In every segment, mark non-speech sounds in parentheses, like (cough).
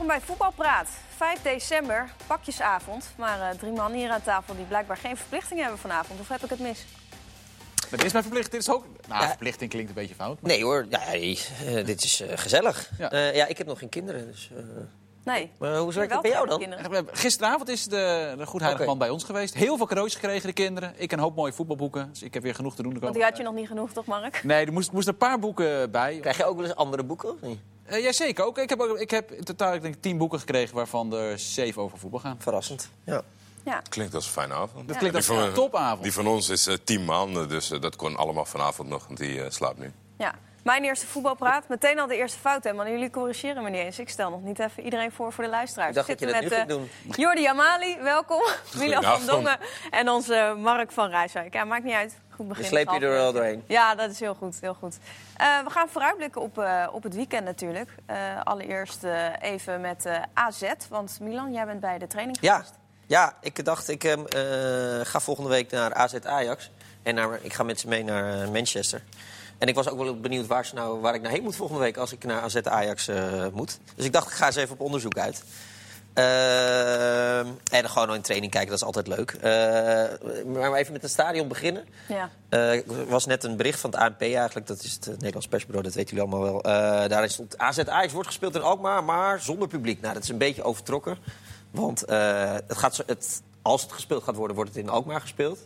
Welkom bij Voetbalpraat. 5 december, pakjesavond. Maar uh, drie man hier aan tafel die blijkbaar geen verplichting hebben vanavond. Of heb ik het mis? dit is mijn verplichting. Dit is ook... Nou, verplichting klinkt een beetje fout. Maar... Nee hoor, ja, uh, dit is uh, gezellig. Ja. ja. ik heb nog geen kinderen, dus... Nee. Maar hoe werkt het bij jou dan? Gisteravond is de, de goedheilige man bij ons geweest. Heel veel cadeautjes gekregen, de kinderen. Ik een hoop mooie voetbalboeken. Dus ik heb weer genoeg te doen. Want die had je nog niet genoeg, toch Mark? Nee, er moest, moest een paar boeken bij. Krijg je ook wel eens andere boeken? Uh, ja, zeker ook. Ik heb, ook, ik heb in totaal ik denk, tien boeken gekregen waarvan er zeven over voetbal gaan. Verrassend. Ja. Ja. Klinkt als een fijne avond. Dat klinkt als een topavond. Die van ons is uh, tien maanden, dus uh, dat kon allemaal vanavond nog, want die slaapt nu. Ja. Mijn eerste voetbalpraat. Meteen al de eerste fout, hè, man. Jullie corrigeren me niet eens. Ik stel nog niet even iedereen voor voor de luisteraars. Ik dacht dat je dat met, nu doen. Jordi Amali, welkom. (laughs) Milan van Dongen en onze Mark van Rijswijk. Ja, maakt niet uit. Goed begin. Sleep je er wel doorheen. Ja, dat is heel goed. Heel goed. Uh, we gaan vooruitblikken op, uh, op het weekend natuurlijk. Uh, allereerst even met AZ. Want Milan, jij bent bij de training ja. Ja, ik dacht, ik ehm, ga volgende week naar AZ Ajax. En naar, ik ga met ze mee naar Manchester. En ik was ook wel benieuwd waar, ze nou, waar ik naar heen moet volgende week als ik naar AZ Ajax uh, moet. Dus ik dacht, ik ga eens even op onderzoek uit. Uh, en gewoon in training kijken, dat is altijd leuk. Uh, maar even met het stadion beginnen. Ja. er was net een bericht van het ANP eigenlijk. Dat is het Nederlands persbureau, dat weten jullie allemaal wel. daarin stond AZ Ajax wordt gespeeld in Alkmaar, maar zonder publiek. Nou, dat is een beetje overtrokken. Want het gaat, het, als het gespeeld gaat worden, wordt het in Alkmaar gespeeld.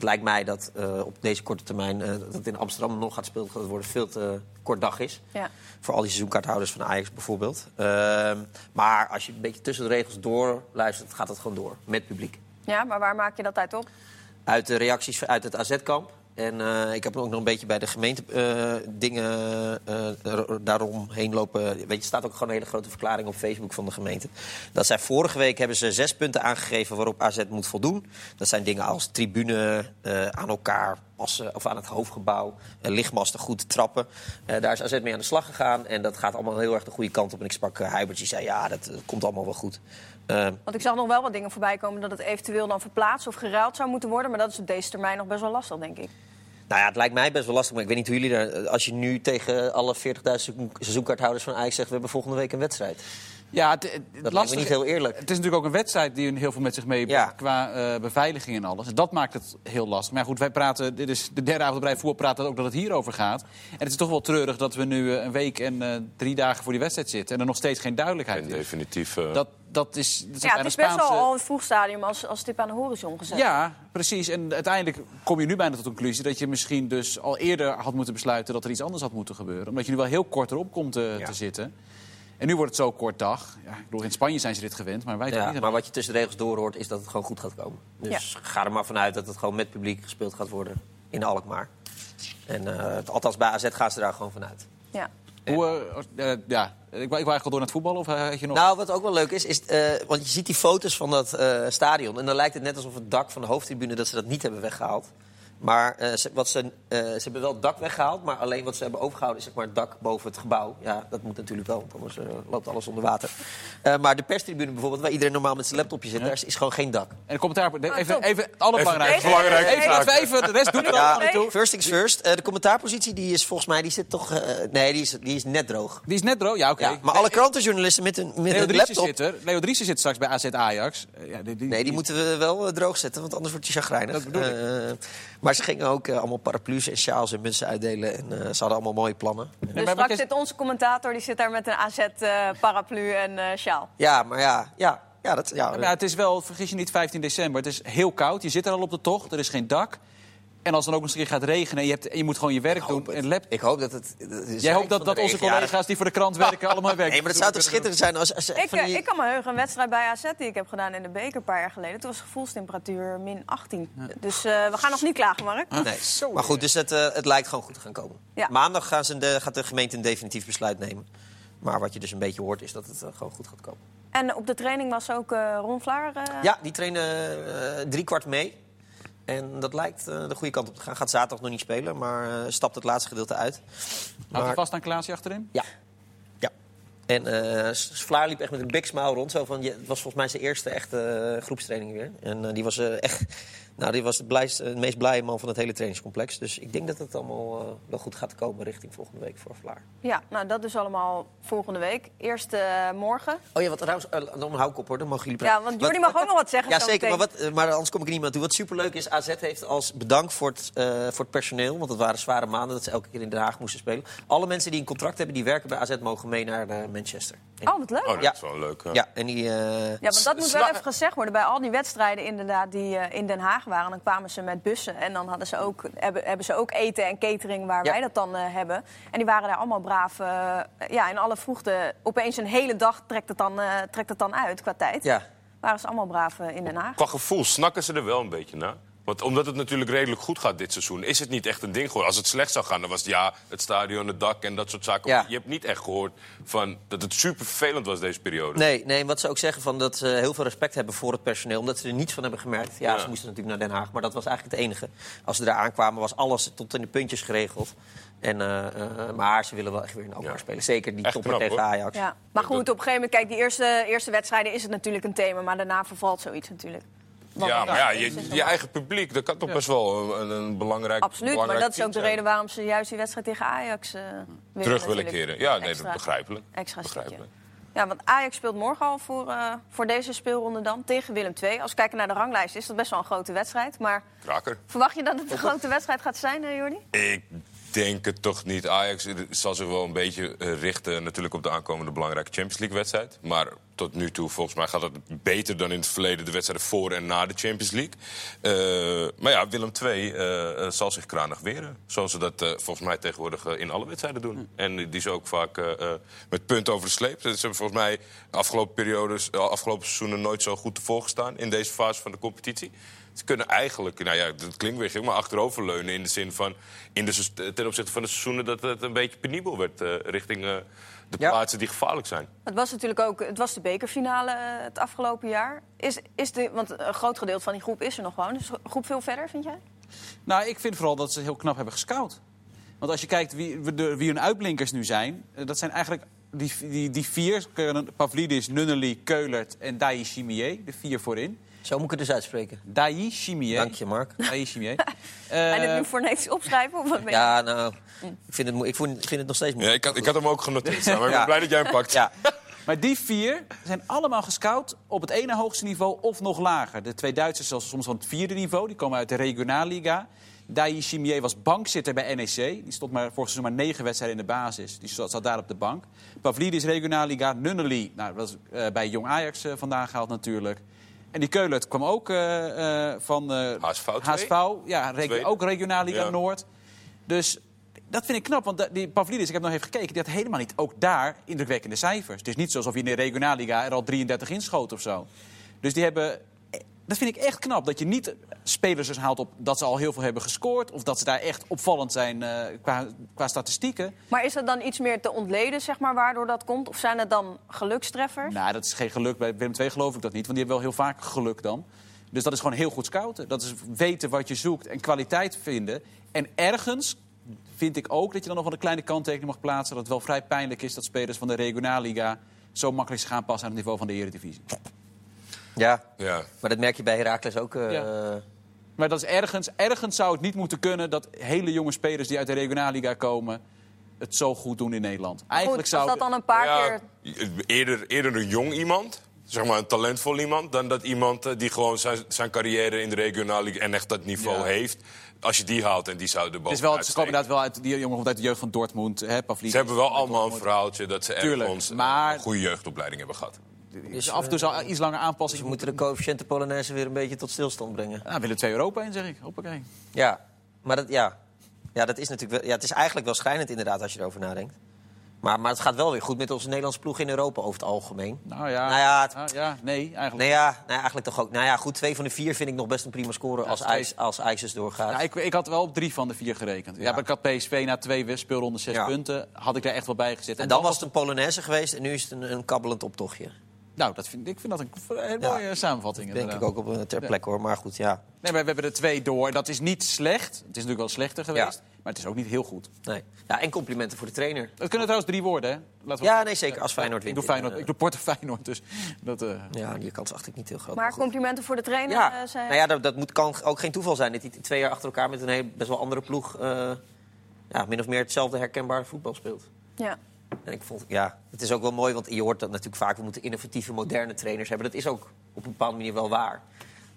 Het lijkt mij dat uh, op deze korte termijn uh, dat het in Amsterdam nog gaat spelen, gaat worden veel te kort dag is. Ja. Voor al die seizoenkaarthouders van Ajax bijvoorbeeld. Uh, maar als je een beetje tussen de regels door luistert, gaat het gewoon door met publiek. Ja, maar waar maak je dat uit op? Uit de reacties uit het AZ-kamp. En uh, ik heb ook nog een beetje bij de gemeente uh, dingen uh, daaromheen lopen. Weet je, er staat ook gewoon een hele grote verklaring op Facebook van de gemeente. Dat zij vorige week hebben ze zes punten aangegeven waarop AZ moet voldoen. Dat zijn dingen als tribune aan elkaar passen, of aan het hoofdgebouw, lichtmasten goed trappen. daar is AZ mee aan de slag gegaan en dat gaat allemaal heel erg de goede kant op. En ik sprak uh, die zei ja, dat komt allemaal wel goed. Want ik zag nog wel wat dingen voorbij komen dat het eventueel dan verplaatst of geruild zou moeten worden. Maar dat is op deze termijn nog best wel lastig, denk ik. Nou ja, het lijkt mij best wel lastig. Maar ik weet niet hoe jullie daar... Als je nu tegen alle 40.000 seizoenkaarthouders van Ajax zegt... we hebben volgende week een wedstrijd. Ja, het, het dat lastig. niet heel eerlijk. Het is natuurlijk ook een wedstrijd die heel veel met zich mee ja. qua uh, beveiliging en alles. En dat maakt het heel lastig. Maar goed, wij praten, dit is de derde avond bij voetbal praten ook dat het hierover gaat. En het is toch wel treurig dat we nu uh, een week en uh, drie dagen voor die wedstrijd zitten en er nog steeds geen duidelijkheid en is. Definitief. Dat, dat is, dat ja, het is best wel al een vroeg stadium als, als dit aan de horizon gezet Ja, precies. En uiteindelijk kom je nu bijna tot de conclusie dat je misschien dus al eerder had moeten besluiten dat er iets anders had moeten gebeuren. Omdat je nu wel heel kort erop komt te, ja. te zitten. En nu wordt het zo kort dag. Ja, ik bedoel, in Spanje zijn ze dit gewend, maar wij ja, niet. Maar wat je tussen de regels doorhoort, is dat het gewoon goed gaat komen. Dus ga er maar vanuit dat het gewoon met publiek gespeeld gaat worden in Alkmaar. En uh, althans bij AZ gaan ze daar gewoon vanuit. Ja. Hoe, uh, uh, ja, ik, ik wou eigenlijk al door naar het voetballen, of had je nog... Nou, wat ook wel leuk is, is want je ziet die foto's van dat stadion... en dan lijkt het net alsof het dak van de hoofdtribune... dat ze dat niet hebben weggehaald. Maar uh, ze, wat ze, uh, ze hebben wel het dak weggehaald, maar alleen wat ze hebben overgehouden is zeg maar, het dak boven het gebouw. Ja, dat moet natuurlijk wel, want anders uh, loopt alles onder water. maar de perstribune bijvoorbeeld, waar iedereen normaal met zijn laptopje zit, ja. daar is, is, gewoon geen dak. En de commentaar, even, even, even alle belangrijke belangrijk. Even, even, even, de rest doet er ja, toe. First things first, de commentaarpositie die is volgens mij, die zit toch, nee, die is, die is net droog. Die is net droog, ja oké. Okay. Ja, maar alle krantenjournalisten met een, met Leo een laptop... Zit er. Leo Driessen zit straks bij AZ Ajax. ja, die, die, nee, die moeten we wel droog zetten, want anders wordt hij chagrijnig. Dat bedoel ik. Maar ze gingen ook allemaal paraplu's en sjaals en mensen uitdelen. En uh, ze hadden allemaal mooie plannen. Dus straks zit onze commentator, die zit daar met een AZ-paraplu uh, en uh, sjaal. Ja, maar ja, ja, ja, dat, ja. ja, het is wel, vergis je niet, 15 december. Het is heel koud, je zit er al op de tocht, er is geen dak. En als het dan ook nog eens een keer gaat regenen en je, hebt, je moet gewoon je werk doen. En lap... Ik hoop dat het. Jij hoopt dat, dat onze collega's die voor de krant werken allemaal werken. Nee, maar het zou toch schitterend zijn als. als ik, die... ik kan me heugen een wedstrijd bij AZ die ik heb gedaan in de beker een paar jaar geleden. Toen was gevoelstemperatuur min 18. Ja. Dus uh, we gaan nog niet klagen, Mark. Nee. Zo, maar goed, dus het, uh, het lijkt gewoon goed te gaan komen. Ja. Maandag gaan ze de, gaat de gemeente een definitief besluit nemen. Maar wat je dus een beetje hoort is dat het uh, gewoon goed gaat komen. En op de training was ook Ron Vlaar? Ja, die trainde drie kwart mee. En dat lijkt uh, de goede kant op te gaan. Gaat zaterdag nog niet spelen, maar uh, stapt het laatste gedeelte uit. Houdt hij vast aan Klaasje achterin? Ja. ja. En uh, Vlaar liep echt met een big smile rond. Zo van, het was volgens mij zijn eerste echte groepstraining weer. En die was echt Nou, die was de meest blije man van het hele trainingscomplex. Dus ik denk dat het allemaal uh, wel goed gaat komen richting volgende week voor Vlaar. Ja, nou dat is allemaal volgende week. Eerst uh, morgen. Oh ja, wat trouwens, uh, dan hou ik op hoor, dan mogen jullie praten. Ja, want Jordi mag ook nog wat zeggen. Ja, zeker, maar, wat, maar anders kom ik er niet meer toe. Wat superleuk is, AZ heeft als bedankt voor het, voor het personeel... want het waren zware maanden dat ze elke keer in Den Haag moesten spelen. Alle mensen die een contract hebben, die werken bij AZ... mogen mee naar Manchester. Oh, wat leuk. Oh, dat ja. is wel leuk. Ja, en die, ja, want dat moet wel even gezegd worden. Bij al die wedstrijden inderdaad die in Den Haag waren... dan kwamen ze met bussen. En dan hadden ze ook, hebben, hebben ze ook eten en catering waar Ja. wij dat dan eh, hebben. En die waren daar allemaal braaf. eh, ja, in alle vroegte. Opeens een hele dag trekt het dan, eh, trekt het dan uit qua tijd. ja. Waren ze allemaal braaf eh, in Den Haag. Qua gevoel snakken ze er wel een beetje naar. Want omdat het natuurlijk redelijk goed gaat dit seizoen, is het niet echt een ding geworden. Als het slecht zou gaan, dan was het ja, het stadion, het dak en dat soort zaken. Ja. Je hebt niet echt gehoord van dat het super vervelend was deze periode. Nee, nee, wat ze ook zeggen van dat ze heel veel respect hebben voor het personeel, omdat ze er niets van hebben gemerkt. Ja, Ja. ze moesten natuurlijk naar Den Haag, maar dat was eigenlijk het enige. Als ze daar aankwamen, was alles tot in de puntjes geregeld. En, eh, eh, maar ze willen wel echt weer in Alkmaar Ja. spelen. Zeker die Echt topper knap, tegen hoor. Ajax. Ja. Maar goed, op een gegeven moment, kijk, die eerste, eerste wedstrijden is het natuurlijk een thema. Maar daarna vervalt zoiets natuurlijk. Ja, maar ja, je, je eigen publiek, dat kan toch best wel een, een belangrijk Absoluut, maar dat is ook de reden waarom ze juist die wedstrijd tegen Ajax willen terug willen keren. Ja, nee, Extra- begrijpelijk. Extra begrijpelijk. Ja, want Ajax speelt morgen al voor, eh, voor deze speelronde dan tegen Willem II. Als we kijken naar de ranglijst is dat best wel een grote wedstrijd. Maar Kraker. verwacht je dat het een grote wedstrijd gaat zijn, eh, Jordi? Ik denk het toch niet. Ajax zal zich wel een beetje richten natuurlijk op de aankomende belangrijke Champions League wedstrijd. Maar tot nu toe, volgens mij gaat het beter dan in het verleden de wedstrijden voor en na de Champions League. Eh, maar ja, Willem II eh, eh, zal zich kranig weren. Zoals ze dat volgens mij tegenwoordig in alle wedstrijden doen. En die ze ook vaak met punten over de sleep. Ze hebben volgens mij de afgelopen periodes, afgelopen seizoenen nooit zo goed tevoren gestaan in deze fase van de competitie. Ze kunnen eigenlijk, nou ja, dat klinkt weer maar achteroverleunen in de zin van in de, ten opzichte van de seizoenen dat het een beetje penibel werd richting de Ja. plaatsen die gevaarlijk zijn. Het was natuurlijk ook het was de bekerfinale eh, het afgelopen jaar. Is, is de, want een groot gedeelte van die groep is er nog gewoon. Is de groep veel verder, vind jij? Nou, ik vind vooral dat ze heel knap hebben gescout. Want als je kijkt wie, de- wie hun uitblinkers nu zijn... eh, dat zijn eigenlijk die, die, die vier. Pavlidis, Nunnely, Keulert en Dai Chimier. De vier voorin. Zo moet ik het dus uitspreken. Dai Chimier. Dank je, Mark. Dai Chimier. Ga (laughs) je dit Eh, nu fonetisch opschrijven? Of wat ben je- Ja, nou, ik vind het, ik vind, ik vind het nog steeds Ja, moeilijk. ik, had, ik had hem ook genoteerd (laughs) maar ik Ja. ben blij dat jij hem pakt. Ja, (laughs) Maar die vier zijn allemaal gescout op het ene hoogste niveau of nog lager. De twee Duitsers zelfs soms van het vierde niveau. Die komen uit de Regionalliga. Dai Chimier was bankzitter bij NEC. Die stond maar vorig seizoen maar negen wedstrijden in de basis. Die zat, zat daar op de bank. Pavlidis Regionalliga. Nunnely, nou, dat was eh, bij Jong Ajax eh, vandaan gehaald natuurlijk. En die Keulert kwam ook eh, eh, van eh HSV twee? HSV. Ja, reg- ook Regionalliga Ja. Noord. Dus dat vind ik knap, want die Pavlidis, ik heb nog even gekeken... die had helemaal niet ook daar indrukwekkende cijfers. Het is niet alsof je in de Regionalliga er al 33 inschoot of zo. Dus die hebben... Dat vind ik echt knap, dat je niet spelers dus haalt op dat ze al heel veel hebben gescoord... of dat ze daar echt opvallend zijn eh, qua, qua statistieken. Maar is er dan iets meer te ontleden, zeg maar, waardoor dat komt? Of zijn het dan gelukstreffers? Nou, dat is geen geluk. Bij Willem II geloof ik dat niet, want die hebben wel heel vaak geluk dan. Dus dat is gewoon heel goed scouten. Dat is weten wat je zoekt en kwaliteit vinden. En ergens vind ik ook dat je dan nog wel een kleine kanttekening mag plaatsen... dat het wel vrij pijnlijk is dat spelers van de Regionalliga... zo makkelijk gaan passen aan het niveau van de Eredivisie. Ja, Ja. maar dat merk je bij Heracles ook. eh, Ja. Maar dat is ergens, ergens zou het niet moeten kunnen... dat hele jonge spelers die uit de Regionalliga komen... het zo goed doen in Nederland. Eigenlijk Goed, als zou dat dan een paar Ja, keer... eerder, eerder een jong iemand, zeg maar een talentvol iemand... dan dat iemand eh, die gewoon zijn, zijn carrière in de regionale en echt dat niveau Ja. heeft. Als je die haalt en die zou er Het boven is wel, ze komen inderdaad wel uit, die jongen komt uit de jeugd van Dortmund. Hè, Pavlidis. Ze hebben wel allemaal een verhaaltje dat ze Tuurlijk, ergens eh, maar- een goede jeugdopleiding hebben gehad. Dus af en toe zal iets langer aanpassing Ze moeten de coëfficiënten Polonaise weer een beetje tot stilstand brengen. Nou, willen twee Europa in, zeg ik. Hoppakee. Ja, maar dat, ja. Ja, dat is natuurlijk wel, ja, het is eigenlijk wel schijnend inderdaad als je erover nadenkt. Maar, maar het gaat wel weer goed met onze Nederlandse ploeg in Europa over het algemeen. Nou ja, Nou ja, het- nou ja, nee, eigenlijk. Nee, ja, nee, eigenlijk toch ook. Nou ja, goed, twee van de vier vind ik nog best een prima score als. IJs, als IJsers doorgaat. Ja, ik, ik had wel op drie van de vier gerekend. Ja. maar ik had PSV na twee speelronden zes punten. Had ik daar echt wel bij gezet. en dan was het een Polonaise geweest en nu is het een, een kabbelend optochtje. Nou, dat vind, ik vind dat een hele mooie ja, samenvatting. Denk ik ook op, eh, ter plekke hoor, maar goed, ja. Nee, maar we hebben er twee door. Dat is niet slecht. Het is natuurlijk wel slechter geweest. Maar het is ook niet heel goed. Nee. Ja, en complimenten voor de trainer. Het kunnen trouwens drie woorden, hè? Laten we ja, nee, zeker. Als Feyenoord wint. Ik doe, Feyenoord, ik doe Porto Feyenoord, dus dat... Uh... Ja, die kans acht ik niet heel groot. Maar, complimenten voor de trainer, ja. Uh, nou ja, dat, dat moet, kan ook geen toeval zijn. Dat hij twee jaar achter elkaar met een heel, best wel andere ploeg... Uh, ja, min of meer hetzelfde herkenbare voetbal speelt. Ja. En ik vond, ja, het is ook wel mooi, want je hoort dat natuurlijk vaak... we moeten innovatieve, moderne trainers hebben. Dat is ook op een bepaalde manier wel waar.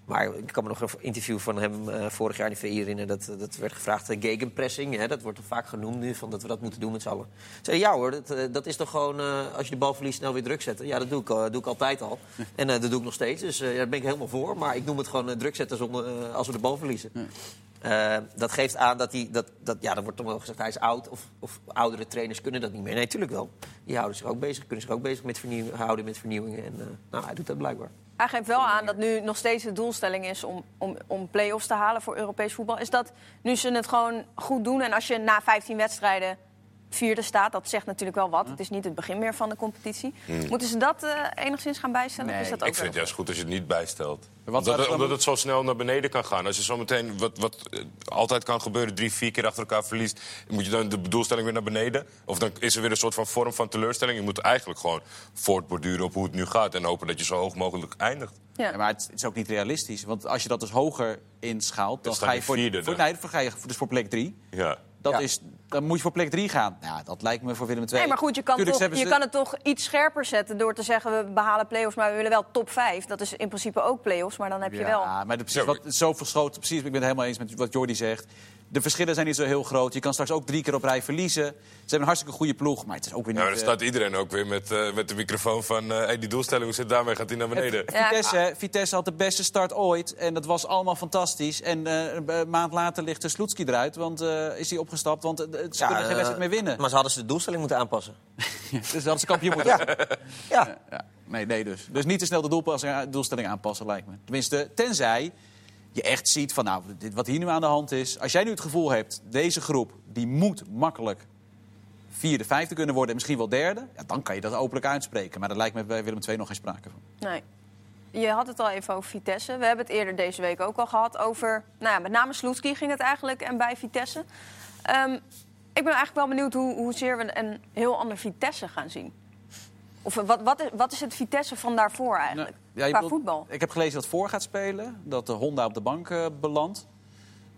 Maar ik kan me nog een interview van hem uh, vorig jaar in de VI. Dat, dat werd gevraagd, uh, gegenpressing. Hè, dat wordt er vaak genoemd nu, van dat we dat moeten doen met z'n allen. Zei, ja hoor, dat, dat is toch gewoon, als je de bal verliest, snel weer druk zetten. Ja, dat doe ik, doe ik altijd al. En dat doe ik nog steeds. Dus daar ben ik helemaal voor. Maar ik noem het gewoon druk zetten als we de bal verliezen. Dat geeft aan dat hij, dat, dat, ja, dan wordt toch wel gezegd, hij is oud. Of, of oudere trainers kunnen dat niet meer. Nee, natuurlijk wel. Die houden zich ook bezig, kunnen zich ook bezig met vernieuw, houden met vernieuwingen. En nou, hij doet dat blijkbaar. Hij geeft wel aan dat nu nog steeds de doelstelling is om, om, om play-offs te halen voor Europees voetbal. Is dat nu ze het gewoon goed doen en als je na 15 wedstrijden vierde staat, dat zegt natuurlijk wel wat. Het is niet het begin meer van de competitie. Hmm. Moeten ze dat uh, enigszins gaan bijstellen? is dat ook ik vind het juist goed als je het niet bijstelt. Omdat het, omdat, het, zo snel naar beneden kan gaan. Als je zometeen, wat, wat uh, altijd kan gebeuren, drie, vier keer achter elkaar verliest... moet je dan de doelstelling weer naar beneden? Of dan is er weer een soort van vorm van teleurstelling? Je moet eigenlijk gewoon voortborduren op hoe het nu gaat... en hopen dat je zo hoog mogelijk eindigt. Ja. ja maar het is ook niet realistisch. Want als je dat dus hoger inschaalt... dan, ga je voor, vierde, voor, nee, dan ga je dus voor plek drie. Ja. Dat is, dan moet je voor plek 3 gaan. Ja, dat lijkt me voor Willem II. Nee, maar goed, je kan, toch, je kan het toch iets scherper zetten door te zeggen... we behalen play-offs, maar we willen wel top 5. Dat is in principe ook play-offs, maar dan heb je wel... Ja, maar de, precies, wat, zo verschoten, precies, ik ben het helemaal eens met wat Jordi zegt de verschillen zijn niet zo heel groot. Je kan straks ook drie keer op rij verliezen. Ze hebben een hartstikke goede ploeg, maar het is ook weer niet... Ja, dan staat iedereen ook weer met, uh, met de microfoon van... Uh, hey, die doelstelling, hoe zit daarmee? Gaat hij naar beneden? Vitesse, Vitesse had de beste start ooit en dat was allemaal fantastisch. En uh, een maand later ligt de Sloetski eruit, want is hij opgestapt. Want ze ja, kunnen geen wedstrijd meer winnen. Maar ze hadden ze de doelstelling moeten aanpassen. (laughs) dus hadden ze kampioen moeten ja. ja. ja. Nee, nee dus. Dus niet te snel de doelstelling aanpassen, lijkt me. Tenminste, tenzij je echt ziet van, nou, dit, wat hier nu aan de hand is. Als jij nu het gevoel hebt, deze groep, die moet makkelijk vierde, vijfde kunnen worden en misschien wel derde. Ja, dan kan je dat openlijk uitspreken. Maar dat lijkt me bij Willem II nog geen sprake van. Nee. Je had het al even over Vitesse. We hebben het eerder deze week ook al gehad over... Nou ja, met name Sloetski ging het eigenlijk en bij Vitesse. Um, ik ben eigenlijk wel benieuwd hoe, hoezeer we een heel ander Vitesse gaan zien. Of wat, wat, is, wat is het Vitesse van daarvoor eigenlijk? Nou, qua voetbal. Ik heb gelezen dat voor gaat spelen. Dat de Honda op de bank uh, belandt.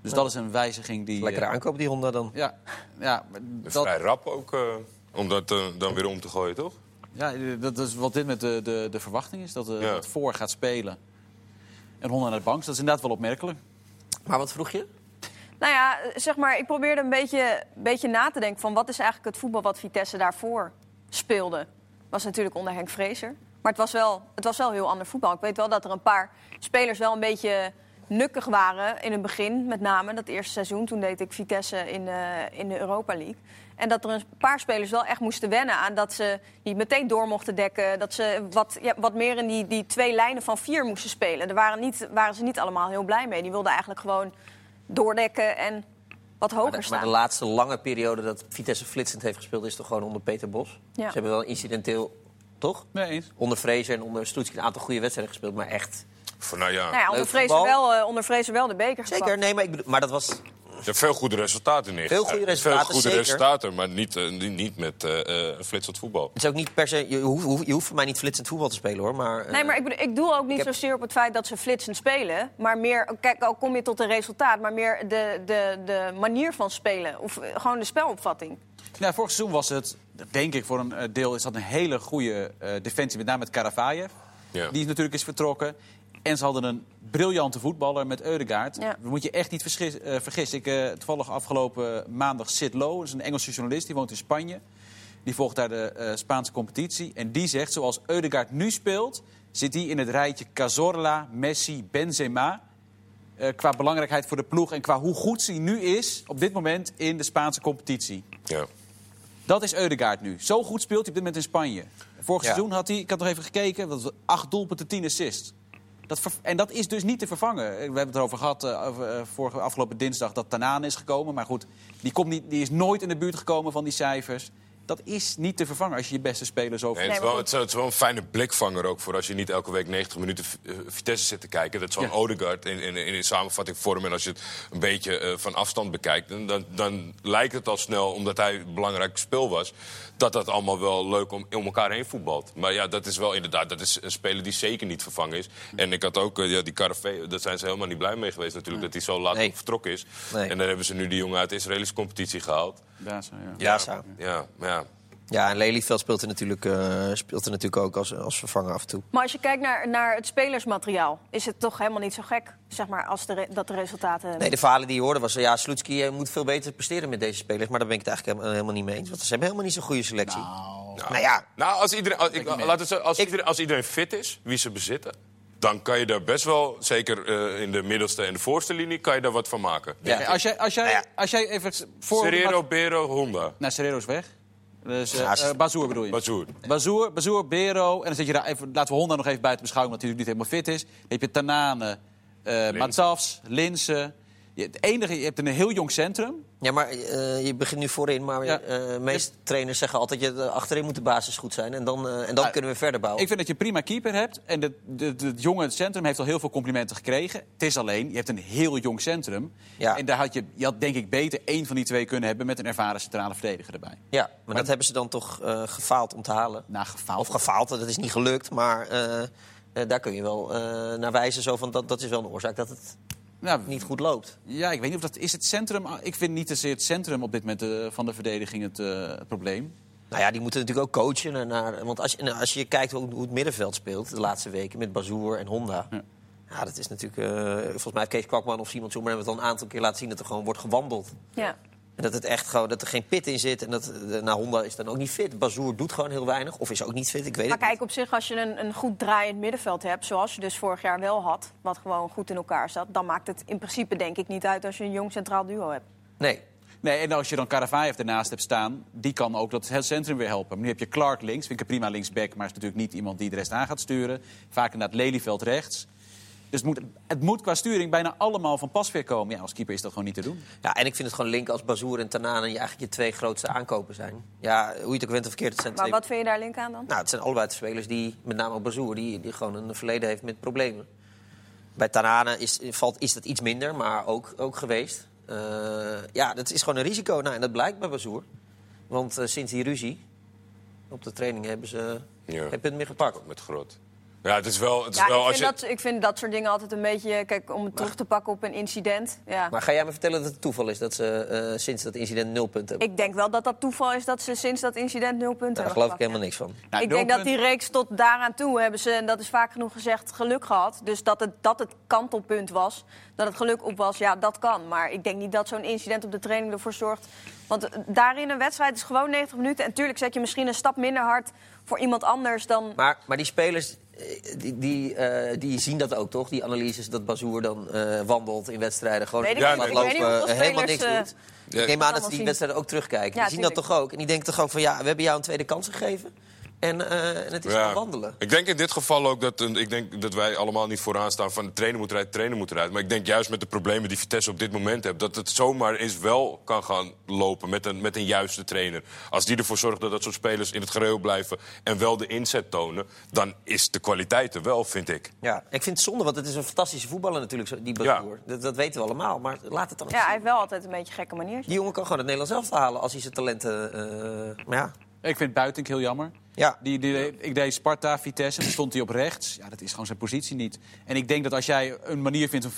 Dus dat is een wijziging die... Lekkere uh, aankoop die Honda dan. Ja. ja dat... Vrij rap ook uh, om dat dan weer om te gooien, toch? Ja, dat is wat dit met de, de, de verwachting is. Dat, ja. dat voor gaat spelen. En Honda naar de bank. dat is inderdaad wel opmerkelijk. Maar wat vroeg je? Nou ja, zeg maar, ik probeerde een beetje, beetje na te denken van wat is eigenlijk het voetbal wat Vitesse daarvoor speelde was natuurlijk onder Henk Vrezer. Maar het was, wel, het was wel heel ander voetbal. Ik weet wel dat er een paar spelers wel een beetje nukkig waren in het begin. Met name dat eerste seizoen. Toen deed ik Vitesse in, uh, in de Europa League. En dat er een paar spelers wel echt moesten wennen aan dat ze niet meteen door mochten dekken. Dat ze wat, ja, wat meer in die, die twee lijnen van vier moesten spelen. Daar waren, niet, waren ze niet allemaal heel blij mee. Die wilden eigenlijk gewoon doordekken en wat hoger maar de, staan. Maar de laatste lange periode dat Vitesse flitsend heeft gespeeld... is toch gewoon onder Peter Bos? Ja. Ze hebben wel incidenteel, toch? Nee, eens. Onder Vrezer en onder Stoetski een aantal goede wedstrijden gespeeld. Maar echt... Voor, nou ja. Nou ja onder, Vrezer wel, uh, onder Vrezer wel de beker Zeker, nee, maar, ik bedoel, maar dat was je hebt veel goede resultaten neer. Veel goede resultaten, Veel goede resultaten, maar niet, uh, niet met uh, flitsend voetbal. Het is ook niet per se... Je hoeft, je hoeft voor mij niet flitsend voetbal te spelen, hoor. Maar, nee, maar ik, bedoel, ik doe ook niet zozeer op het feit dat ze flitsend spelen. Maar meer... Kijk, al kom je tot een resultaat, maar meer de, de, de manier van spelen. Of gewoon de spelopvatting. Nou, vorig seizoen was het, denk ik, voor een deel is dat een hele goede uh, defensie. Met name met Karavajev. Ja. Die natuurlijk is vertrokken. En ze hadden een briljante voetballer met Eudegaard. Ja. Dat moet je echt niet uh, vergissen. Ik, uh, toevallig afgelopen maandag Sid Lowe, dat is een Engelse journalist, die woont in Spanje. Die volgt daar de uh, Spaanse competitie. En die zegt, zoals Eudegaard nu speelt... zit hij in het rijtje Cazorla, Messi, Benzema... qua belangrijkheid voor de ploeg en qua hoe goed hij nu is... op dit moment in de Spaanse competitie. Ja. Dat is Eudegaard nu. Zo goed speelt hij op dit moment in Spanje. Vorig seizoen had hij, ik had nog even gekeken... Dat was acht doelpunten, tien assists. Dat en dat is dus niet te vervangen. We hebben het erover gehad uh, vorige, afgelopen dinsdag dat Tanaan is gekomen. Maar goed, die, komt niet, die is nooit in de buurt gekomen van die cijfers. dat is niet te vervangen als je je beste spelers over... Nee, het, is Nee, wel, het, is, het is wel een fijne blikvanger ook voor als je niet elke week 90 minuten eh, Vitesse zit te kijken. Dat zo'n Ja. Odegaard in, in, in, in samenvatting vorm. En als je het een beetje eh, van afstand bekijkt, dan, dan, dan lijkt het al snel, omdat hij een belangrijk speel was, dat dat allemaal wel leuk om, om elkaar heen voetbalt. Maar ja, dat is wel inderdaad dat is een speler die zeker niet vervangen is. En ik had ook, eh, ja, die Carafé, daar zijn ze helemaal niet blij mee geweest natuurlijk, dat hij zo laat Nee. vertrokken is. Nee. En dan hebben ze nu die jongen uit de Israëlische competitie gehaald. Ja, zo, ja. Ja, zo. Ja, maar ja. Ja, en Lelyveld speelt er natuurlijk, eh, speelt er natuurlijk ook als, als vervanger af en toe. Maar als je kijkt naar, naar het spelersmateriaal, is het toch helemaal niet zo gek, zeg maar, als de re- dat de resultaten. Nee, de verhalen die je hoorde was... ja, Sloetski eh, moet veel beter presteren met deze spelers. Maar daar ben ik het eigenlijk helemaal, helemaal niet mee eens. Want ze hebben helemaal niet zo'n goede selectie. Nou, ja, Nou, als iedereen, als, ik, niet mee. laat het zo, als, iedereen, als iedereen fit is, wie ze bezitten... dan kan je daar best wel, zeker eh, in de middelste en de voorste linie... kan je daar wat van maken. Ja. Als, jij, als, jij, Nou ja. als jij even voor... Serrero, Bero, Honda. Nou, Serrero is weg. Dus, eh, Bazoer bedoel je? Bazoer. Bazoer, Bazoer, Bero. En dan zit je daar even, laten we Honda nog even buiten beschouwen, omdat hij natuurlijk niet helemaal fit is. Dan heb je Tanane, eh Matafs, Linsen. Je, het enige, je hebt een heel jong centrum. ja maar eh, je begint nu voorin. Maar Ja. eh, meeste trainers zeggen altijd... Je, eh, achterin moet de basis goed zijn. En dan, en dan Ah, kunnen we verder bouwen. Ik vind dat je een prima keeper hebt. En het het jonge centrum heeft al heel veel complimenten gekregen. Het is alleen, je hebt een heel jong centrum. Ja. En daar had je, je had denk ik beter één van die twee kunnen hebben... met een ervaren centrale verdediger erbij. Ja, maar, dat hebben ze dan toch gefaald om te halen. Na gefaald. Of gefaald, dat is niet gelukt. Maar daar kun je wel naar wijzen. Zo van, dat, dat is wel een oorzaak dat het Nou, niet goed loopt. Ja, ik weet niet of dat is het centrum. Ik vind niet zozeer het centrum op dit moment eh, van de verdediging het, eh, het probleem. Nou ja, die moeten natuurlijk ook coachen. Naar, naar- want als je, nou, als je kijkt hoe, hoe het middenveld speelt de laatste weken met Bazoer en Honda. Ja. Ja, dat is natuurlijk. eh, volgens mij heeft Kees Kwakman of Simon Zoemer hebben het al een aantal keer laten zien dat er gewoon wordt gewandeld. Ja. En dat, het echt gewoon, dat er geen pit in zit. En dat, eh, nou, Honda is dan ook niet fit. Bazoer doet gewoon heel weinig. Of is ook niet fit, ik weet Maar het kijk, op zich, als je een, een goed draaiend middenveld hebt, zoals je dus vorig jaar wel had, wat gewoon goed in elkaar zat, dan maakt het in principe denk ik niet uit als je een jong centraal duo hebt. niet. Nee. Nee, en als je dan Karavaev ernaast hebt staan, die kan ook dat het centrum weer helpen. Maar nu heb je Clark links, vind ik een prima linksback, maar is natuurlijk niet iemand die de rest aan gaat sturen. Vaak inderdaad Lelyveld rechts. Dus het moet, het moet qua sturing bijna allemaal van pas weer komen. Ja, als keeper is dat gewoon niet te doen. Ja, en ik vind het gewoon link als Bazoer en Tanane je eigenlijk je twee grootste aankopen zijn. Ja, hoe je het ook went of verkeerd, het zijn Maar twee... wat vind je daar link aan dan? Nou, het zijn allebei de spelers die, met name ook Bazoer, die, die gewoon een verleden heeft met problemen. Bij Tanane is, valt, is dat iets minder, maar ook, ook geweest. Eh, ja, dat is gewoon een risico. Nou, en dat blijkt bij Bazoer. Want eh, sinds die ruzie op de training hebben ze Ja. geen punt meer gepakt. Met groot. Ja, het is wel... Het is Ja, wel ik, als vind je, dat, ik vind dat soort dingen altijd een beetje... Kijk, om het terug te pakken op een incident. Ja. Maar ga jij me vertellen dat het toeval is dat ze eh, sinds dat incident nul punten hebben? Ik denk wel dat dat toeval is dat ze sinds dat incident nul punten Nou, daar hebben geloof ik helemaal ja. niks van. Nou, ik denk dat die reeks tot daaraan toe hebben ze, en dat is vaak genoeg gezegd, geluk gehad. Dus dat het, dat het kantelpunt was, dat het geluk op was, ja, dat kan. Maar ik denk niet dat zo'n incident op de training ervoor zorgt. Want eh, daarin een wedstrijd is gewoon 90 minuten. En tuurlijk zet je misschien een stap minder hard voor iemand anders dan... Maar, maar die spelers, die, die, eh, die zien dat ook, toch? Die analyses dat Bazoer dan eh, wandelt in wedstrijden. Gewoon Weet ik lopen, niet eh, helemaal niks doet. Ja. Ik neem aan dat ze die wedstrijden ook terugkijken. Ja, die zien dat toch ook? En die denken toch ook van, ja, we hebben jou een tweede kans gegeven. En, eh, en het is Ja. gewoon wandelen. Ik denk in dit geval ook dat, een- ik denk dat wij allemaal niet vooraan staan van de trainer moet rijden, trainer moet rijden. Maar ik denk juist met de problemen die Vitesse op dit moment heeft, dat het zomaar eens wel kan gaan lopen met een, met een juiste trainer. Als die ervoor zorgt dat dat soort spelers in het geheel blijven en wel de inzet tonen, dan is de kwaliteit er wel, vind ik. Ja, ik vind het zonde, want het is een fantastische voetballer natuurlijk, die Bazoer. Dat, dat weten we allemaal, maar laat het dan eens Ja, hij heeft wel altijd een beetje gekke maniertjes. Die jongen kan gewoon het Nederlands zelf halen als hij zijn talenten... eh, maar ja, Ik vind Buitink heel jammer. Ja. Die, die, ik deed Sparta, Vitesse, dan stond hij op rechts. Ja, dat is gewoon zijn positie niet. En ik denk dat als jij een manier vindt om 4-4-2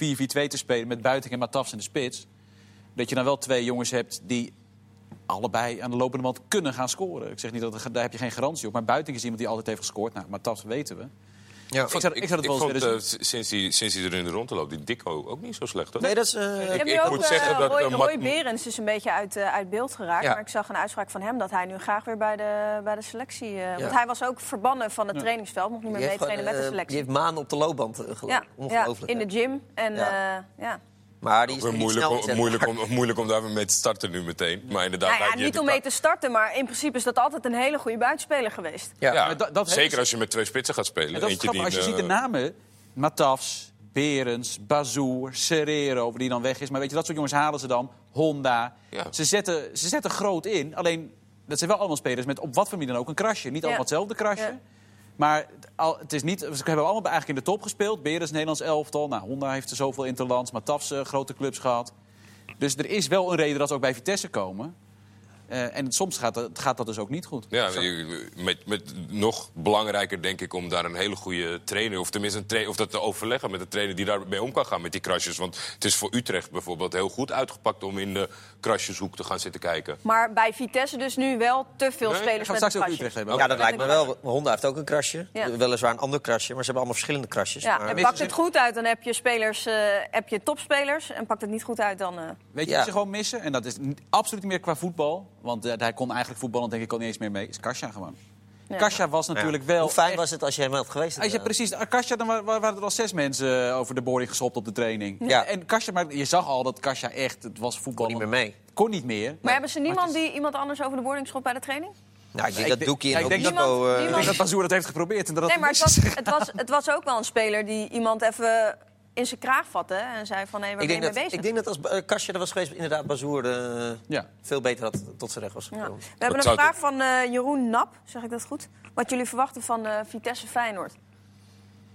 te spelen... met Buitink en Matafs in de spits... dat je dan wel twee jongens hebt die allebei aan de lopende band kunnen gaan scoren. Ik zeg niet dat er- daar heb je geen garantie op. Maar Buitink is iemand die altijd heeft gescoord. Nou, Matafs weten we. Ja. Ik zou, ik zou het wel eens willen eh, zien. sinds, hij, sinds hij er in de rond loopt, die Dikko ook niet zo slecht. Hoor. Nee, dat is... eh, Je hebt ik nu ook, moet eh, zeggen dat, Roy, eh, Roy Berends is een beetje uit, eh, uit beeld geraakt. Ja. Maar ik zag een uitspraak van hem dat hij nu graag weer bij de, bij de selectie... eh, Ja. Want hij was ook verbannen van het trainingsveld. Mocht niet meer meetrainen met de eh, selectie. die heeft maanden op de loopband uh, ja, in de gym. En Ja. Maar die is moeilijk, snel om, moeilijk, om, moeilijk om daar weer mee te starten nu meteen. Maar inderdaad, Nou ja, niet om mee te starten, maar in principe is dat altijd een hele goede buitenspeler geweest. Ja. Dat- dat zeker heeft- als je met twee spitsen gaat spelen. En dat is grappig, als je ziet de eh, namen... Matafs, Berends, Bazoer, Serrero, die dan weg is. Maar weet je, dat soort jongens halen ze dan. Honda. Ja. Ze, zetten, ze zetten groot in. Alleen dat zijn wel allemaal spelers met op wat voor manier dan ook een krasje. Niet allemaal hetzelfde krasje. Maar het, het is niet, ze hebben allemaal eigenlijk in de top gespeeld. Beres, Nederlands elftal. Nou, Honda heeft er zoveel interlands. Matafs grote clubs gehad. Dus er is wel een reden dat ze ook bij Vitesse komen. Uh, en soms gaat dat, gaat dat dus ook niet goed. Ja, met, met nog belangrijker denk ik om daar een hele goede trainer... of tenminste een trainer, of dat te overleggen met een trainer die daarmee om kan gaan met die krasjes. Want het is voor Utrecht bijvoorbeeld heel goed uitgepakt om in de krasjeshoek te gaan zitten kijken. Maar bij Vitesse dus nu wel te veel Nee, spelers met straks. Utrecht hebben. Ja, dat lijkt me wel. Honda heeft ook een krasje. Ja. Weliswaar een ander krasje, maar ze hebben allemaal verschillende krasjes. Ja, maar... en pakt het goed uit, dan heb je, spelers, eh, heb je topspelers. En pakt het niet goed uit, dan... eh, Weet je Ja. wat ze gewoon missen? En dat is absoluut niet meer qua voetbal. Want eh, hij kon eigenlijk voetballen, denk ik, al niet eens meer mee. Is Kasia gewoon. Ja. Kasia was natuurlijk wel... Hoe fijn echt- was het als je hem had geweest? Als je precies, Kasia, dan wa- wa- waren er al zes mensen eh, over de boarding geschopt op de training. Ja. En Kasia, maar je zag al dat Kasia echt, het was voetbal. Kon niet meer mee. Kon niet meer. Maar hebben ze niemand die iemand anders over de boarding schopt bij de training? Nou, ik denk dat ik Doekie en ja, ik denk Obispo... dat- eh, niemand- denk (laughs) dat Bazoer dat heeft geprobeerd en dat Nee, maar was, het, was, het was ook wel een speler die iemand even in zijn kraag vatte. En zei van, hé, waar ik, ben je denk mee dat, bezig? ik denk dat als uh, Kastje er was geweest, inderdaad Bazoer eh, Ja. veel beter had tot zijn recht was Ja. gekomen. We hebben een vraag van eh, Jeroen Nap, zeg ik dat goed? Wat jullie verwachten van eh, Vitesse Feyenoord?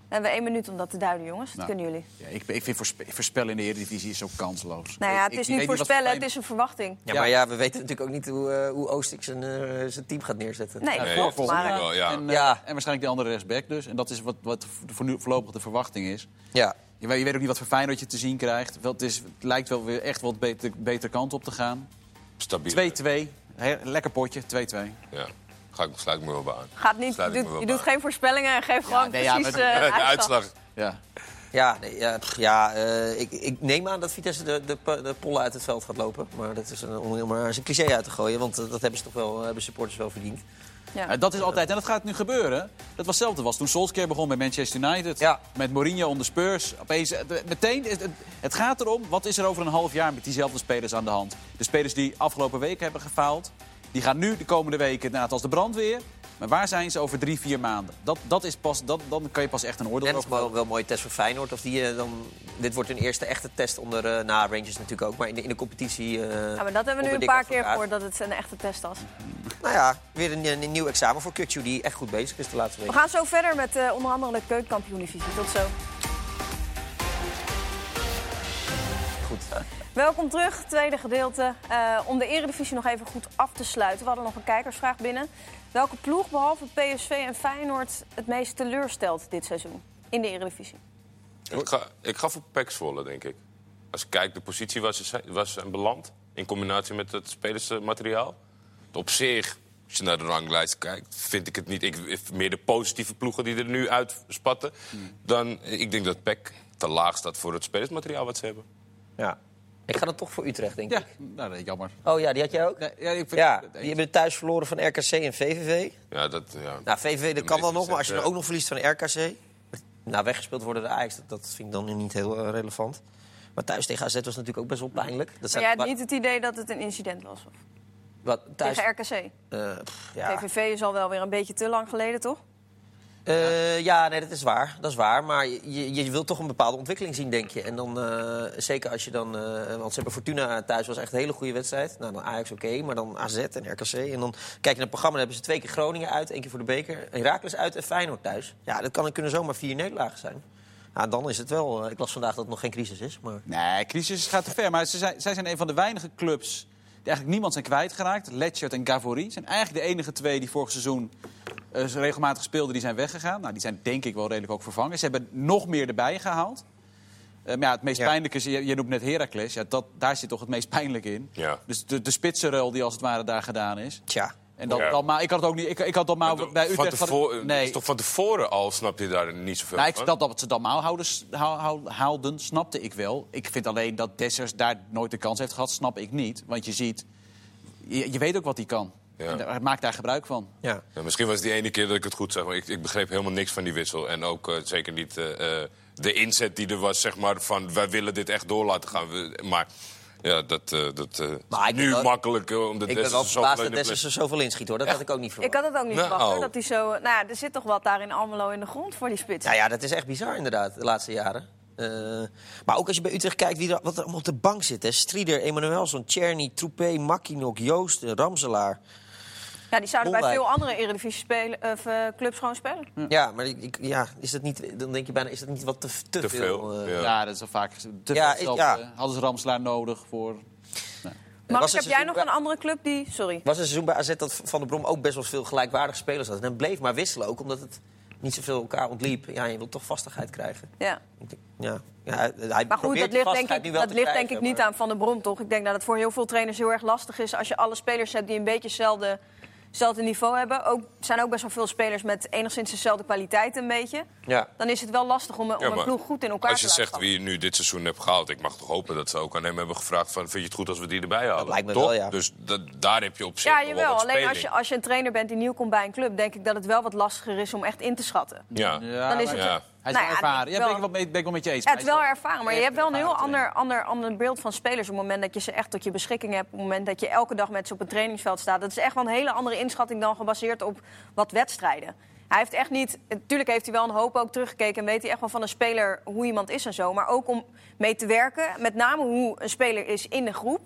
We hebben één minuut om dat te duiden, jongens. Dat Nou. kunnen jullie. Ja, ik, ik vind voorspe- voorspellen in de Eredivisie is zo kansloos. Nou ja, Ik- het ik is weet niet voorspellen, voor het is een verwachting. Ja, Ja. maar ja, we weten natuurlijk ook niet hoe, eh hoe Oostik zijn, eh, zijn team gaat neerzetten. Nee, klopt. eh, Wel, ja. En, eh, Ja. en waarschijnlijk de andere rechtsback dus. En dat is wat, wat voor nu voorlopig de verwachting is. Ja. Je weet, je weet ook niet wat voor Feyenoord je te zien krijgt. Wel, het, is, het lijkt wel weer echt wat beter, betere kant op te gaan. Stabiel. 2-2. He- Lekker potje, 2-2. Ja, Ga ik, sluit ik me wel bij aan. gaat niet, Sluit je ik doet, me wel je doet bij geen voorspellingen en geeft gewoon nee, ja, precies maar- eh, (laughs) de uitslag. Ja. Ja, nee, ja, pff, ja eh, ik, ik neem aan dat Vitesse de, de, de pollen uit het veld gaat lopen. Maar dat is een, om er maar eens een cliché uit te gooien. Want eh, dat hebben ze toch wel, hebben supporters wel verdiend. Ja. Eh, dat is altijd, en dat gaat nu gebeuren. Dat was hetzelfde was toen Solskjaer begon met Manchester United. Ja. Met Mourinho onder Spurs. Opeens, eh, de- meteen, is het, het gaat erom, wat is er over een half jaar met diezelfde spelers aan de hand? De spelers die afgelopen weken hebben gefaald, die gaan nu de komende weken net als de brandweer. Maar waar zijn ze over drie, vier maanden? Dat, dat is pas, dat, dan kan je pas echt een oordeel En dat is over wel, wel een mooie test voor Feyenoord. Of die, eh, dan, dit wordt hun eerste echte test onder... eh na Rangers natuurlijk ook, maar in de, in de competitie... eh, Ja, maar dat hebben we nu een paar keer gehoord dat het een echte test was. Nou ja, weer een, een nieuw examen voor Kukju die echt goed bezig is de laatste We weken. gaan zo verder met eh, onder andere de keukenkampioen-divisie. Tot zo. Welkom terug, tweede gedeelte. Eh, om de eredivisie nog even goed af te sluiten. We hadden nog een kijkersvraag binnen. Welke ploeg, behalve PSV en Feyenoord, het meest teleurstelt dit seizoen in de eredivisie? Ik ga, ik ga voor Pax Zwolle, denk ik. Als ik kijk de positie waar ze zijn, waar ze zijn beland... in combinatie met het spelersmateriaal... op zich, als je naar de ranglijst kijkt... vind ik het niet... Ik, meer de positieve ploegen die er nu uitspatten... dan ik denk dat PEC te laag staat voor het spelersmateriaal wat ze hebben. Ja. Ik ga dan toch voor Utrecht, denk Ja, ik. nou, dat is jammer. Oh ja, die had jij ook? Nee, ja, ik vind- Ja, die hebben thuis verloren van RKC en VVV. Ja, dat, ja. Nou, VVV dat kan wel nog, maar als je dan ook nog verliest van RKC... Nou, weggespeeld worden de Ajax, dat, dat vind ik dan niet heel eh, relevant. Maar thuis tegen AZ was natuurlijk ook best wel pijnlijk. Dat Maar zijn, jij had wa- niet het idee dat het een incident was? Of? wat, thuis, Tegen RKC. eh, pff, ja. TVV is al wel weer een beetje te lang geleden, toch? Eh, ja, nee, dat is waar. Dat is waar. Maar je, je wilt toch een bepaalde ontwikkeling zien, denk je. En dan, eh, zeker als je dan... eh, want ze hebben Fortuna thuis, was echt een hele goede wedstrijd. Nou, dan Ajax oké, maar dan AZ en RKC. En dan kijk je naar het programma, dan hebben ze twee keer Groningen uit. één keer voor de beker. Heracles uit en Feyenoord thuis. Ja, dat kan, kunnen zomaar vier nederlagen zijn. Nou, dan is het wel... ik las vandaag dat het nog geen crisis is, maar... Nee, crisis gaat te ver. Maar ze zijn, zij zijn een van de weinige clubs die eigenlijk niemand zijn kwijtgeraakt. Letchert en Gavory zijn eigenlijk de enige twee die vorig seizoen eh, regelmatig speelden. Die zijn weggegaan. Nou, die zijn denk ik wel redelijk ook vervangen. Ze hebben nog meer erbij gehaald. Eh, maar ja, het meest Ja. pijnlijke is, je, je noemt net Heracles. Ja, dat, daar zit toch het meest pijnlijk in. Ja. Dus de, de spitsenruil die als het ware daar gedaan is. Tja. En dat, dat, maar ik had het ook niet. Ik, ik had dat maar bij van Utrecht. tevoren, nee, is toch van tevoren al snap je daar niet zoveel nou, ik, van? dat, dat ze dan maalhouders haal- haal- haalden, snapte ik wel. Ik vind alleen dat Dessers daar nooit de kans heeft gehad, snap ik niet. Want je ziet, je, je weet ook wat hij kan. Ja. En daar- maakt daar gebruik van. Ja. Ja, misschien was het die ene keer dat ik het goed zag, maar ik, ik begreep helemaal niks van die wissel. En ook eh, zeker niet eh, eh, de inzet die er was, zeg maar, van wij willen dit echt door laten gaan. We- maar ja, dat, eh dat eh, Maar nu makkelijk om de Ik ben wel verbaasd dat Dessers er zoveel inschiet, hoor. Dat had ik ook niet verwacht. Ik had het ook niet Nou. verwacht, dat hij zo... Nou ja, er zit toch wat daar in Almelo in de grond voor die spits. Nou ja, dat is echt bizar inderdaad, de laatste jaren. Eh, maar ook als je bij Utrecht kijkt wie er, wat er allemaal op de bank zit. Hè. Strieder, Emanuelson, Czerny, Troepé, Makinok, Joost, Ramselaar. Ja, die zouden bij veel andere Eredivisie spelen, of, eh, clubs gewoon spelen. Ja, maar ik, ja, is dat niet, dan denk je bijna, is dat niet wat te, te, Te veel? veel, eh? ja. Ja, dat is al vaak te Ja, veel ja. Hadden ze Ramslaar nodig voor... Mark, Was heb jij nog bij- een andere club die... Sorry. was een seizoen bij AZ dat Van der Brom ook best wel veel gelijkwaardige spelers had. En hij bleef maar wisselen ook, omdat het niet zoveel elkaar ontliep. Ja, je wilt toch vastigheid krijgen. Ja. Ja, ja, hij Maar goed, probeert dat ligt, denk vastigheid ik, dat ligt denk ik niet maar- aan Van der Brom, toch? Ik denk dat het voor heel veel trainers heel erg lastig is... als je alle spelers hebt die een beetje hetzelfde, hetzelfde niveau hebben. Ook, zijn ook best wel veel spelers met enigszins dezelfde kwaliteit een beetje. Ja. Dan is het wel lastig om, een- om Ja, een ploeg goed in elkaar Als te je laten zegt vallen. wie je nu dit seizoen hebt gehaald, ik mag toch hopen dat ze ook aan hem hebben gevraagd van, vind je het goed als we die erbij halen? lijkt me toch? wel, ja. Dus dat, daar heb je op zich Ja, jawel. Alleen als je, als je een trainer bent die nieuw komt bij een club... denk ik dat het wel wat lastiger is om echt in te schatten. Ja. Ja, Dan is het- ja. Hij is Nou ervaren. Ja, wel- ben ik wel mee, ben ik wel met je eens. Ja, het is wel ervaren, maar je hebt wel een heel ander, ander, ander beeld van spelers... op het moment dat je ze echt tot je beschikking hebt... op het moment dat je elke dag met ze op een trainingsveld staat. Dat is echt wel een hele andere inschatting dan gebaseerd op wat wedstrijden. Hij heeft echt niet... Natuurlijk heeft hij wel een hoop ook teruggekeken... en weet hij echt wel van een speler hoe iemand is en zo. Maar ook om mee te werken, met name hoe een speler is in de groep...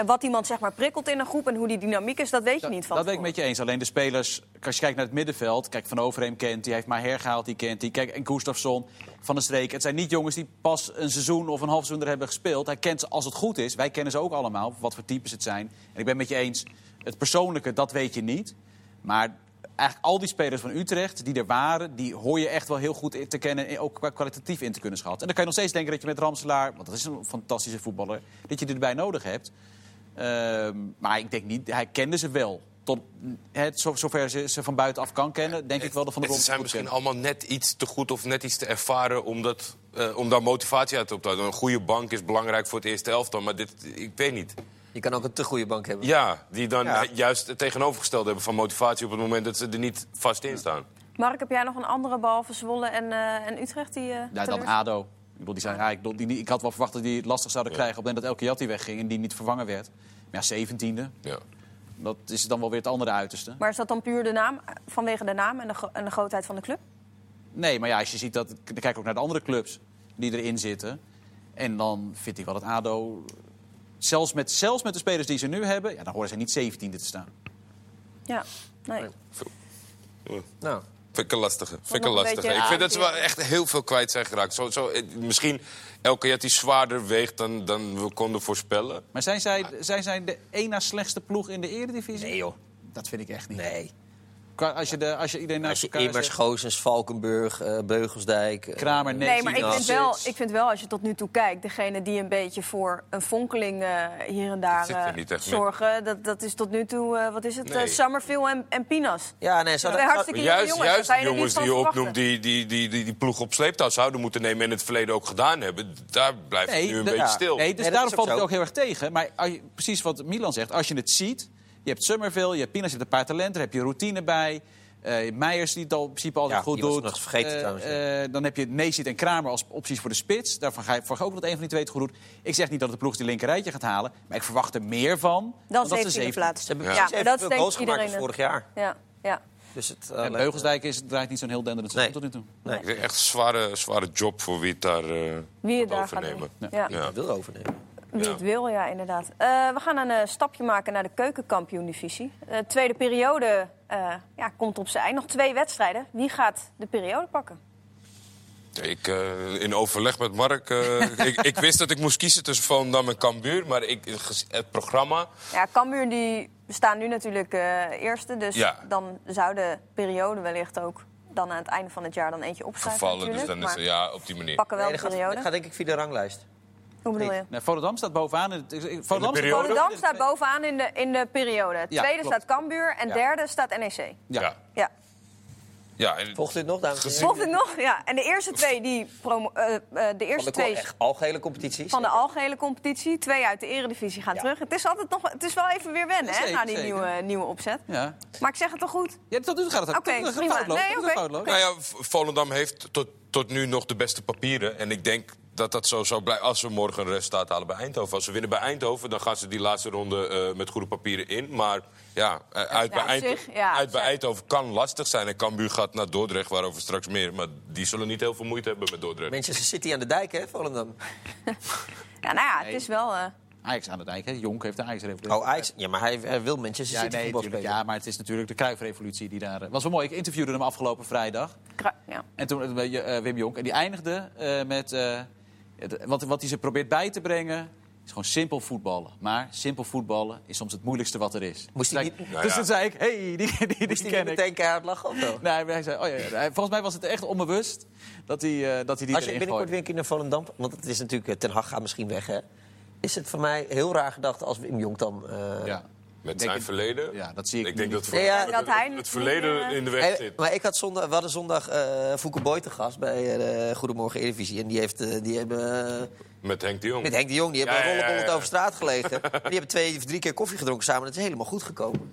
en wat iemand zeg maar prikkelt in een groep en hoe die dynamiek is... dat weet je niet van Dat ben ik met je eens. Alleen de spelers, als je kijkt naar het middenveld... Kijk, Van Overheem kent die, heeft maar hergehaald, die kent die. Kijk, en Gustafsson, Van der Streek. Het zijn niet jongens die pas een seizoen of een half seizoen er hebben gespeeld. Hij kent ze als het goed is. Wij kennen ze ook allemaal, wat voor types het zijn. En ik ben met je eens, het persoonlijke, dat weet je niet. Maar eigenlijk al die spelers van Utrecht die er waren... die hoor je echt wel heel goed in te kennen... en ook qua kwalitatief in te kunnen schatten. En dan kan je nog steeds denken dat je met Ramselaar... want dat is een fantastische voetballer... dat je die erbij nodig hebt. Ehm, maar ik denk niet, hij kende ze wel. Tot, het, zo- zover ze ze van buitenaf kan kennen, denk ik wel dat Van der Ze zijn misschien allemaal net iets te goed of net iets te ervaren om, dat, eh, om daar motivatie uit op te houden. Een goede bank is belangrijk voor het eerste elftal, maar dit, ik weet niet. Je kan ook een te goede bank hebben. Ja, die dan Ja. juist het tegenovergestelde hebben van motivatie op het moment dat ze er niet vast in staan. Mark, heb jij nog een andere behalve Zwolle en, eh, en Utrecht? Die, eh, Ja, dan ADO. Ik, bedoel, die zijn, ja, ik, bedoel, die, ik had wel verwacht dat die het lastig zouden krijgen... op het moment dat Elke Jatti wegging en die niet vervangen werd. Maar ja, zeventiende, Ja. dat is dan wel weer het andere uiterste. Maar is dat dan puur de naam, vanwege de naam en de, en de grootheid van de club? Nee, maar ja, als je ziet dat... Dan kijk ook naar de andere clubs die erin zitten. En dan vind ik wel dat ADO... Zelfs met, zelfs met de spelers die ze nu hebben... Ja, dan horen ze niet zeventiende te staan. Ja, nee. Nou, Vind ik een lastige. Vind ik nog een een lastige. beetje- Ik vind Ja. dat ze wel echt heel veel kwijt zijn geraakt. Zo, zo, eh, misschien elke keer die zwaarder weegt dan, dan we konden voorspellen. Maar zijn zij, zijn zij de één na slechtste ploeg in de eredivisie? nee joh. Dat vind ik echt niet. Nee. Als je, de, als je iedereen naast Als je elkaar Immers, zet, Goosens, Valkenburg, eh, Beugelsdijk... eh, Kramer, nee, Nee, maar ik vind, wel, ik vind wel, als je tot nu toe kijkt... degene die een beetje voor een fonkeling eh, hier en daar mee. zorgen... Dat, dat is tot nu toe, eh, wat is het, Nee. Eh, Summerville en, en Pinas. Ja, nee, ze Twee hadden- hartstikke Maar jonge juist, jongens, juist die jongens die je opnoemt, die, die, die, die die ploeg op sleeptouw zouden moeten nemen... en in het verleden ook gedaan hebben, daar blijft het nu een de- beetje ja. stil. Nee, dus dat daarom valt het zo. ook heel erg tegen. Maar als je- precies wat Milan zegt, als je het ziet... Je hebt Summerville, je hebt Pinas, je hebt een paar talenten, daar heb je routine bij. eh, je hebt Meijers die het al in principe altijd Ja, goed die was doet. nog vergeten Eh, trouwens, eh, dan heb je Neesit en Kramer als opties voor de spits. Daarvan ga je verwacht ook dat een van die twee het goed doet. Ik zeg niet dat de ploeg die linker rijtje gaat halen. Maar ik verwacht er meer van. Dan 17e zeven- plaats. Ze hebben Ja, dat veel goals gemaakt als vorig jaar. Ja, ja. Dus het, En Beugelsdijk is, draait niet zo'n heel denderend Nee. tot nu toe. Nee, Het is echt een zware, zware job voor wie het daar eh Wie het gaat daar gaat overnemen. Ja. Wil overnemen. Wie Ja. het wil, ja, inderdaad. Eh, we gaan een eh, stapje maken naar de keukenkampioen-divisie. De tweede periode eh, ja, komt op zijn eind. Nog twee wedstrijden. Wie gaat de periode pakken? Ik, eh, in overleg met Mark, eh, (laughs) ik, ik wist dat ik moest kiezen tussen Volendam en Cambuur. Maar ik, het programma, Ja, Cambuur die staan nu natuurlijk eh, eerste. Dus Ja. dan zou de periode wellicht ook dan aan het einde van het jaar dan eentje opschrijven. gevallen, dus dan is het ja, op die manier. pakken wel Nee, de gaat, periode. dat gaat denk ik via de ranglijst. Hoe bedoel je? Nee, Volendam staat bovenaan. Volendam staat bovenaan. Volendam staat bovenaan in de, in de periode. Ja, Tweede klopt. staat Cambuur en Ja. derde staat NEC. Ja. Ja. Ja. Ja, en Volgt dit nog, dames en heren? Volgt nog? Ja. En de eerste twee, die promo eh, eh, de Van eerste de twee echt algehele competities. van de algehele competitie. Twee uit de eredivisie gaan Ja. terug. Het is altijd nog, het is wel even weer wennen, hè, na die zeker. nieuwe, nieuwe opzet. Ja. Maar ik zeg het toch goed? Ja, tot nu toe gaat het Oké, het prima. Nee, foutloos. Nou ja, Volendam heeft tot, tot nu nog de beste papieren. En ik denk dat dat zo zou blijven als we morgen een resultaat halen bij Eindhoven. Als ze winnen bij Eindhoven, dan gaan ze die laatste ronde eh, met goede papieren in. Maar ja, eh, uit, bij, op Eind- zich, ja, uit bij Eindhoven kan lastig zijn. En Cambuur gaat naar Dordrecht, waarover straks meer. Maar die zullen niet heel veel moeite hebben met Dordrecht. Manchester City aan de dijk, hè, Volendam? (laughs) Ja, nou ja, het is wel... eh, Ajax aan de dijk, hè? Jonk heeft de Ajax Oh, Ajax. Ja, maar hij, hij wil Manchester ja, City nee, voetbal tuurlijk, spelen. ja, maar het is natuurlijk de Kruifrevolutie die daar... was wel mooi, ik interviewde hem afgelopen vrijdag. Ja. En toen uh, Wim Jonk. En die eindigde uh, met... Uh, wat, wat hij ze probeert bij te brengen... is gewoon simpel voetballen. Maar simpel voetballen is soms het moeilijkste wat er is. Moest dus hij niet, nou dus toen zei ik, hey, die, die, die, Moest die ken ik. meteen keihard lachen of wel? Nee, hij zei, oh ja, ja. Volgens mij was het echt onbewust dat hij, uh, dat hij die Als je binnenkort weer een keer naar Volendam... want het is natuurlijk... Ten Hag gaat misschien weg, hè? Is het voor mij heel raar gedacht als Wim Jonk dan... Uh, ja. Met Denk zijn ik- verleden? Ja, dat zie ik Ik denk niet. dat, voor Nee, ja, het- dat hij het, niet verleden meer, in de weg Hey, zit. maar ik had zondag, we hadden zondag eh Fouke Boy te gast bij eh Goedemorgen Eredivisie. En die, heeft, eh, die hebben eh, Met Henk de Jong. met Henk de Jong, die hebben ja, rollenbollend ja. over straat gelegen. (laughs) die hebben twee of drie keer koffie gedronken samen. Dat is helemaal goed gekomen.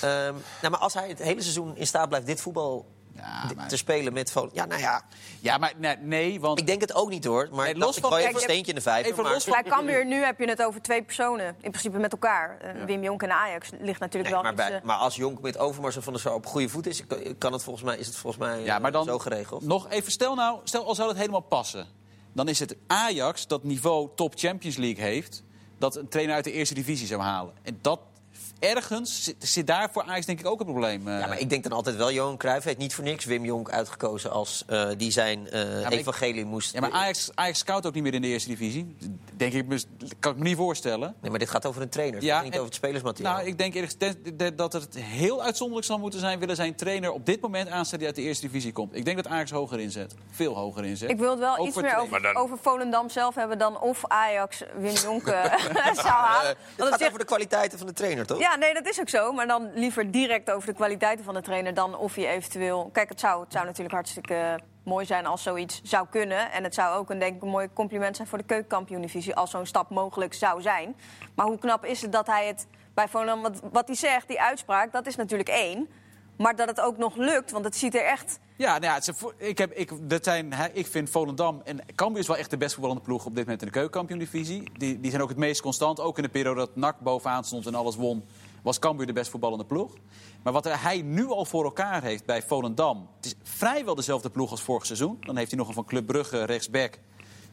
Ehm, nou, maar als hij het hele seizoen in staat blijft dit voetbal Ja, maar- te spelen met Volendam... Ja, nou ja, Ja, maar nee, nee want... ik denk het ook niet hoor. Maar Nee, ik los ik van- even een steentje in de vijver. even maar- los van- Bij Cambuur nu heb je het over twee personen. In principe met elkaar. Eh, Wim Jonk en Ajax ligt natuurlijk Nee, wel maar, iets... bij- eh, maar als Jonk met Overmars en Van der Sar op goede voet is, kan het volgens mij, is het volgens mij Ja, maar dan zo geregeld. nog even, stel nou, stel al zou het helemaal passen. Dan is het Ajax dat niveau top Champions League heeft... dat een trainer uit de eerste divisie zou halen. En dat ergens zit, zit daar voor Ajax denk ik ook een probleem. eh. Ja, maar ik denk dan altijd wel, Johan Cruijff heeft niet voor niks Wim Jonk uitgekozen als eh, die zijn eh, ik- evangelie moest... Ja, maar Ajax, Ajax scout ook niet meer in de eerste divisie. Denk ik, kan ik me niet voorstellen. Nee, maar dit gaat over een trainer, het Ja, gaat niet en- over het spelersmateriaal. Nou, ik denk eerlijk dat het heel uitzonderlijk zal moeten zijn... willen zijn trainer op dit moment aanstellen die uit de eerste divisie komt. Ik denk dat Ajax hoger inzet. Veel hoger inzet. Ik wil het wel Ook iets meer over, dan- over Volendam zelf hebben dan of Ajax Wim Jonk (laughs) (laughs) zou halen. het gaat zegt- over de kwaliteiten van de trainer, toch? Ja, nee, dat is ook zo. Maar dan liever direct over de kwaliteiten van de trainer dan of je eventueel... Kijk, het zou, het zou natuurlijk hartstikke eh, mooi zijn als zoiets zou kunnen. En het zou ook een, denk ik, een mooi compliment zijn voor de keukenkampioen-divisie... als zo'n stap mogelijk zou zijn. Maar hoe knap is het dat hij het bij Volendam... Wat, wat hij zegt, die uitspraak, dat is natuurlijk één. Maar dat het ook nog lukt, want het ziet er echt... Ja, nou ja, ik, heb, ik, dat zijn, ik vind Volendam en Cambuur is wel echt de best voetballende ploeg op dit moment in de keukenkampioen-divisie. Die, die zijn ook het meest constant. Ook in de periode dat NAC bovenaan stond en alles won, was Cambuur de best voetballende ploeg. Maar wat hij nu al voor elkaar heeft bij Volendam, het is vrijwel dezelfde ploeg als vorig seizoen. Dan heeft hij nog een van Club Brugge rechtsback,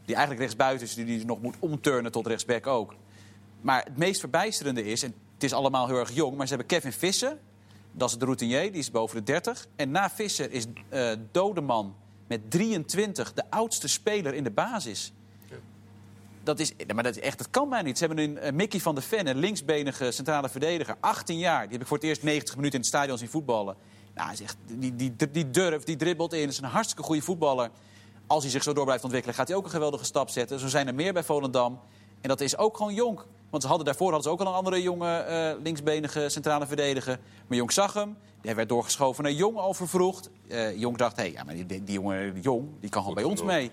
die eigenlijk rechtsbuiten is, die hij nog moet omturnen tot rechtsback ook. Maar het meest verbijsterende is, en het is allemaal heel erg jong, maar ze hebben Kevin Visser. Dat is de routinier, die is boven de 30. En na Visser is eh Dodeman met 23 de oudste speler in de basis. Dat is, maar dat, is echt, dat kan mij niet. Ze hebben een eh, Mickey van der Ven, een linksbenige centrale verdediger. 18 jaar. Die heb ik voor het eerst 90 minuten in het stadion zien voetballen. Nou, hij echt, die, die, die durft, die dribbelt in. is een hartstikke goede voetballer. Als hij zich zo door blijft ontwikkelen, gaat hij ook een geweldige stap zetten. Zo zijn er meer bij Volendam. En dat is ook gewoon Jonk. Want ze hadden, daarvoor hadden ze ook al een andere jonge eh, linksbenige centrale verdediger. Maar Jonk zag hem. Hij werd doorgeschoven naar Jong al vervroegd. Eh Jonk dacht, hé, hey, ja, maar die, die jongen Jong, die kan gewoon bij ons mee.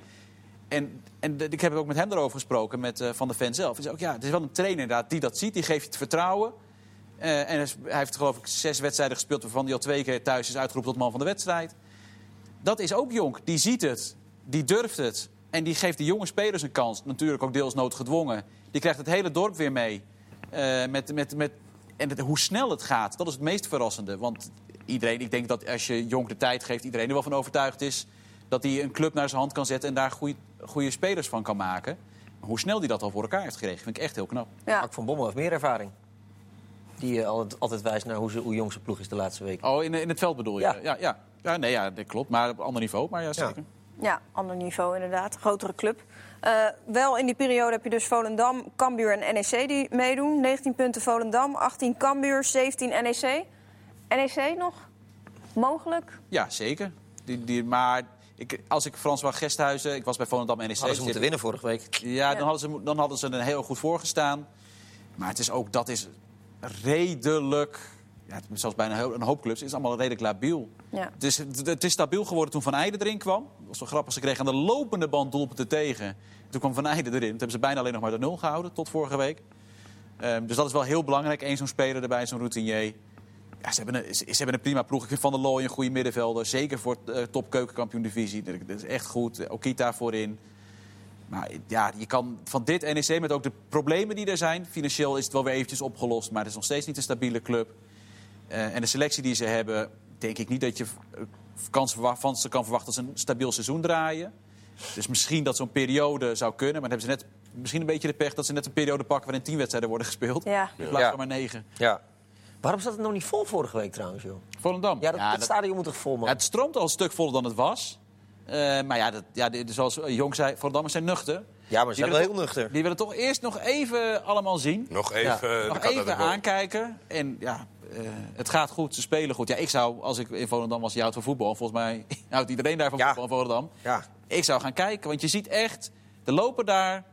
En, en ik heb ook met hem erover gesproken, met eh, Van de Ven zelf. Hij zei ook, ja, het is wel een trainer inderdaad die dat ziet. Die geeft je het vertrouwen. Eh, en hij heeft geloof ik zes wedstrijden gespeeld... waarvan hij al twee keer thuis is uitgeroepen tot man van de wedstrijd. Dat is ook Jonk. Die ziet het, die durft het. En die geeft de jonge spelers een kans. Natuurlijk ook deels noodgedwongen. Die krijgt het hele dorp weer mee. Eh, met, met, met, en het- hoe snel het gaat, dat is het meest verrassende. Want iedereen, ik denk dat als je Jonk de tijd geeft... iedereen er wel van overtuigd is... dat hij een club naar zijn hand kan zetten... en daar goede, goede spelers van kan maken. Maar hoe snel hij dat al voor elkaar heeft gekregen, vind ik echt heel knap. Ja. Mark van Bommel heeft meer ervaring. Die eh, altijd, altijd wijst naar hoe, ze, hoe jong zijn ploeg is de laatste week. Oh, in, in het veld bedoel je? Ja. ja, ja. ja nee, ja, dat klopt. Maar op ander niveau. Maar ja, Ja. zeker. Ja, ander niveau inderdaad. Grotere club. Eh, wel in die periode heb je dus Volendam, Cambuur en NEC die meedoen. 19 punten Volendam, 18 Cambuur, 17 NEC. NEC nog? Mogelijk? Ja, zeker. Die, die, maar ik, als ik François Gesthuizen... Ik was bij Volendam NEC. Hadden ze moeten winnen vorige week. Ja, Ja. Dan, hadden ze, dan hadden ze er heel goed voor gestaan. Maar het is ook, dat is redelijk... Ja, het is zelfs bijna een hoop- een hoop clubs. Het is allemaal redelijk labiel. Ja. Het, is, het, het is stabiel geworden toen Van Eijden erin kwam. Dat was wel grappig. Ze kregen aan de lopende band doelpunten tegen. Toen kwam Van Eijden erin. Toen hebben ze bijna alleen nog maar de nul gehouden tot vorige week. Ehm, dus dat is wel heel belangrijk. Eén zo'n speler erbij, zo'n routinier. Ja, ze, hebben een, ze, ze hebben een prima ploeg. Ik vind Van der Looy een goede middenvelder. Zeker voor uh, top keukenkampioen divisie. Dat, dat is echt goed. Okita voorin. Maar ja, je kan van dit NEC, met ook de problemen die er zijn... financieel is het wel weer eventjes opgelost... maar het is nog steeds niet een stabiele club. Uh, en de selectie die ze hebben... denk ik niet dat je kans verwacht, van ze kan verwachten... dat ze een stabiel seizoen draaien. Dus misschien dat zo'n periode zou kunnen. Maar dan hebben ze net misschien een beetje de pech dat ze net een periode pakken waarin tien wedstrijden worden gespeeld. Ja. In plaats Ja. van maar negen. Ja. Waarom zat het nog niet vol vorige week trouwens, joh? Volendam. Ja, dat, Ja, het dat- stadion moet toch vol, man? Ja, het stroomt al een stuk voller dan het was. Eh, maar ja, dat, ja, zoals Jong zei, Volendammers zijn nuchter. ja, maar ze zijn wel heel nuchter. Die willen toch eerst nog even allemaal zien. Nog even, Ja. eh, nog even aankijken. En ja, eh, het gaat goed, ze spelen goed. Ja, ik zou, als ik in Volendam was, je houdt van voetbal. Volgens mij (laughs) houdt iedereen daar van Ja. voetbal in Volendam. Ja. Ik zou gaan kijken, want je ziet echt... Er lopen daar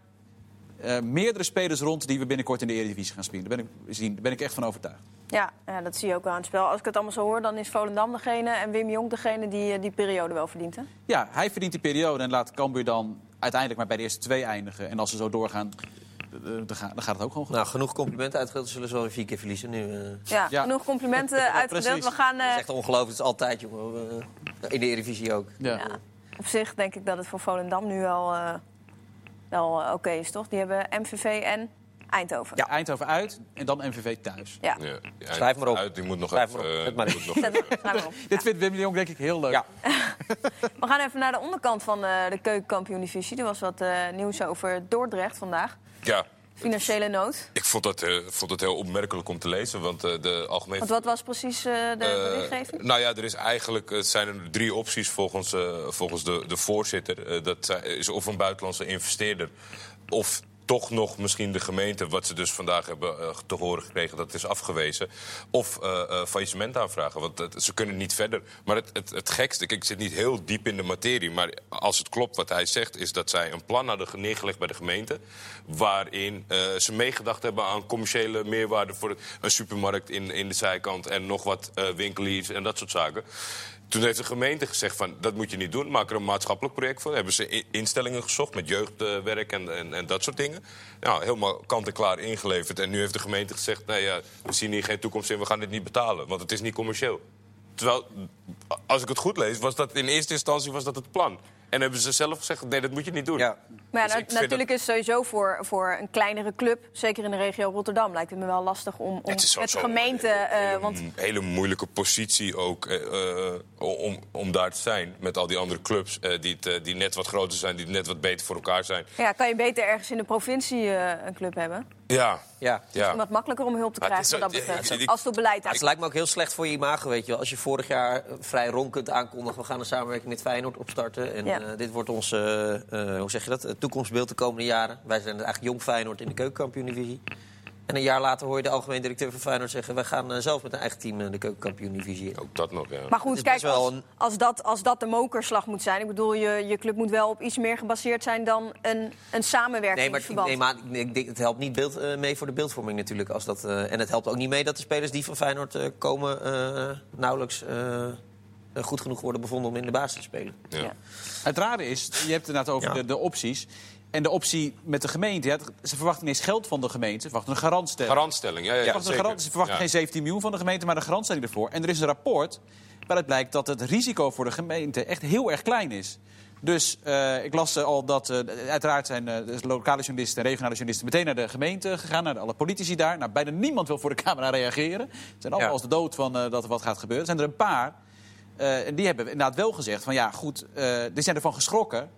eh, meerdere spelers rond die we binnenkort in de Eredivisie gaan spelen. Daar ben ik, zien, daar ben ik echt van overtuigd. Ja, ja, dat zie je ook wel aan het spel. Als ik het allemaal zo hoor, dan is Volendam degene en Wim Jong degene die eh, die periode wel verdient. Hè? Ja, hij verdient die periode en laat Cambuur dan uiteindelijk maar bij de eerste twee eindigen. En als ze zo doorgaan, eh, dan gaat, dan gaat het ook gewoon goed. Nou, genoeg complimenten uitgedeeld. Zullen ze wel weer vier keer verliezen nu. eh. Ja, Ja. genoeg complimenten (laughs) uitgedeeld. We gaan, eh, Dat is echt ongelooflijk. Het is altijd, jongen. Eh, In de Eredivisie ook. Ja. ja, op zich denk ik dat het voor Volendam nu wel, eh, wel eh, oké is, toch? Die hebben MVV en Eindhoven. Ja, Eindhoven uit en dan MVV thuis. Ja. Schrijf maar op. Uit, die moet nog Schrijf even... maar op. eh, Zet nog. (laughs) Dit vindt Wim de Jong denk ik heel leuk. Ja. We gaan even naar de onderkant van eh, de keukenkampioen-divisie. Er was wat eh, nieuws over Dordrecht vandaag. Ja, Financiële nood. ik vond dat, eh, vond dat heel opmerkelijk om te lezen. Want eh, de algemeen... Want wat was precies eh, de berichtgeving? nou ja, er is eigenlijk, het zijn er drie opties volgens, eh, volgens de, de voorzitter. Eh, dat is of een buitenlandse investeerder of toch nog misschien de gemeente, wat ze dus vandaag hebben eh, te horen gekregen, dat is afgewezen. Of eh, faillissement aanvragen, want ze kunnen niet verder. Maar het, het, het gekste, ik zit niet heel diep in de materie, maar als het klopt wat hij zegt, is dat zij een plan hadden neergelegd bij de gemeente, waarin ze meegedacht hebben aan commerciële meerwaarde voor een supermarkt in, in de zijkant en nog wat winkeliers en dat soort zaken. Toen heeft de gemeente gezegd van dat moet je niet doen. Maak er een maatschappelijk project voor. Hebben ze instellingen gezocht met jeugdwerk en, en, en dat soort dingen. Nou, helemaal kant en klaar ingeleverd. En nu heeft de gemeente gezegd, nee, ja, we zien hier geen toekomst in, we gaan dit niet betalen. Want het is niet commercieel. Terwijl, als ik het goed lees, was dat in eerste instantie was dat het plan. En hebben ze zelf gezegd, nee, dat moet je niet doen. Ja. Maar ja, Dus natuurlijk is het sowieso voor, voor een kleinere club, zeker in de regio Rotterdam, lijkt het me wel lastig om, om Het is met sowieso gemeente. een eh, hele, want hele moeilijke positie ook eh, eh, om, om daar te zijn. Met al die andere clubs eh, die, het, eh, die net wat groter zijn, die net wat beter voor elkaar zijn. ja, kan je beter ergens in de provincie eh, een club hebben? Ja, Ja. ja. Om wat makkelijker om hulp te het krijgen wat is dat betreft. ik- Als het op beleid Ja, het lijkt me ook heel slecht voor je imago, weet je wel. Als je vorig jaar eh, vrij ronkend aankondigt... we gaan een samenwerking met Feyenoord opstarten. En Ja. eh, dit wordt eh, eh, hoe zeg je dat, het toekomstbeeld de komende jaren. Wij zijn eigenlijk jong Feyenoord in de keukenkampioen-divisie. En een jaar later hoor je de algemeen directeur van Feyenoord zeggen... wij gaan eh, zelf met een eigen team de keukenkampioen-divisie in. Ook dat nog, ja. Maar goed, kijk, als, een- als, dat, als dat de mokerslag moet zijn... ik bedoel, je, je club moet wel op iets meer gebaseerd zijn dan een, een Nee, maar, samenwerkingsverband. nee, maar ik denk, het helpt niet beeld, eh, mee voor de beeldvorming natuurlijk. Als dat, eh, en het helpt ook niet mee dat de spelers die van Feyenoord eh, komen... eh, nauwelijks goed genoeg worden bevonden om in de basis te spelen. Ja. Ja. Het rare is, je hebt het inderdaad over Ja. de, de opties. En de optie met de gemeente, ja, ze verwachten niet eens geld van de gemeente. Ze verwachten een garantstelling. Garantstelling, ja, ja, Ze verwachten, een zeker. garant, ze verwachten Ja. geen 17 miljoen van de gemeente, maar een garantstelling ervoor. En er is een rapport waaruit blijkt dat het risico voor de gemeente echt heel erg klein is. Dus eh, ik las eh, al dat, eh, uiteraard zijn eh, de lokale journalisten en regionale journalisten meteen naar de gemeente gegaan, naar alle politici daar. Nou, bijna niemand wil voor de camera reageren. Ze zijn allemaal Ja. als de dood van eh, dat er wat gaat gebeuren. Er zijn er een paar. Eh, en die hebben inderdaad wel gezegd van ja, goed, eh, die zijn ervan geschrokken.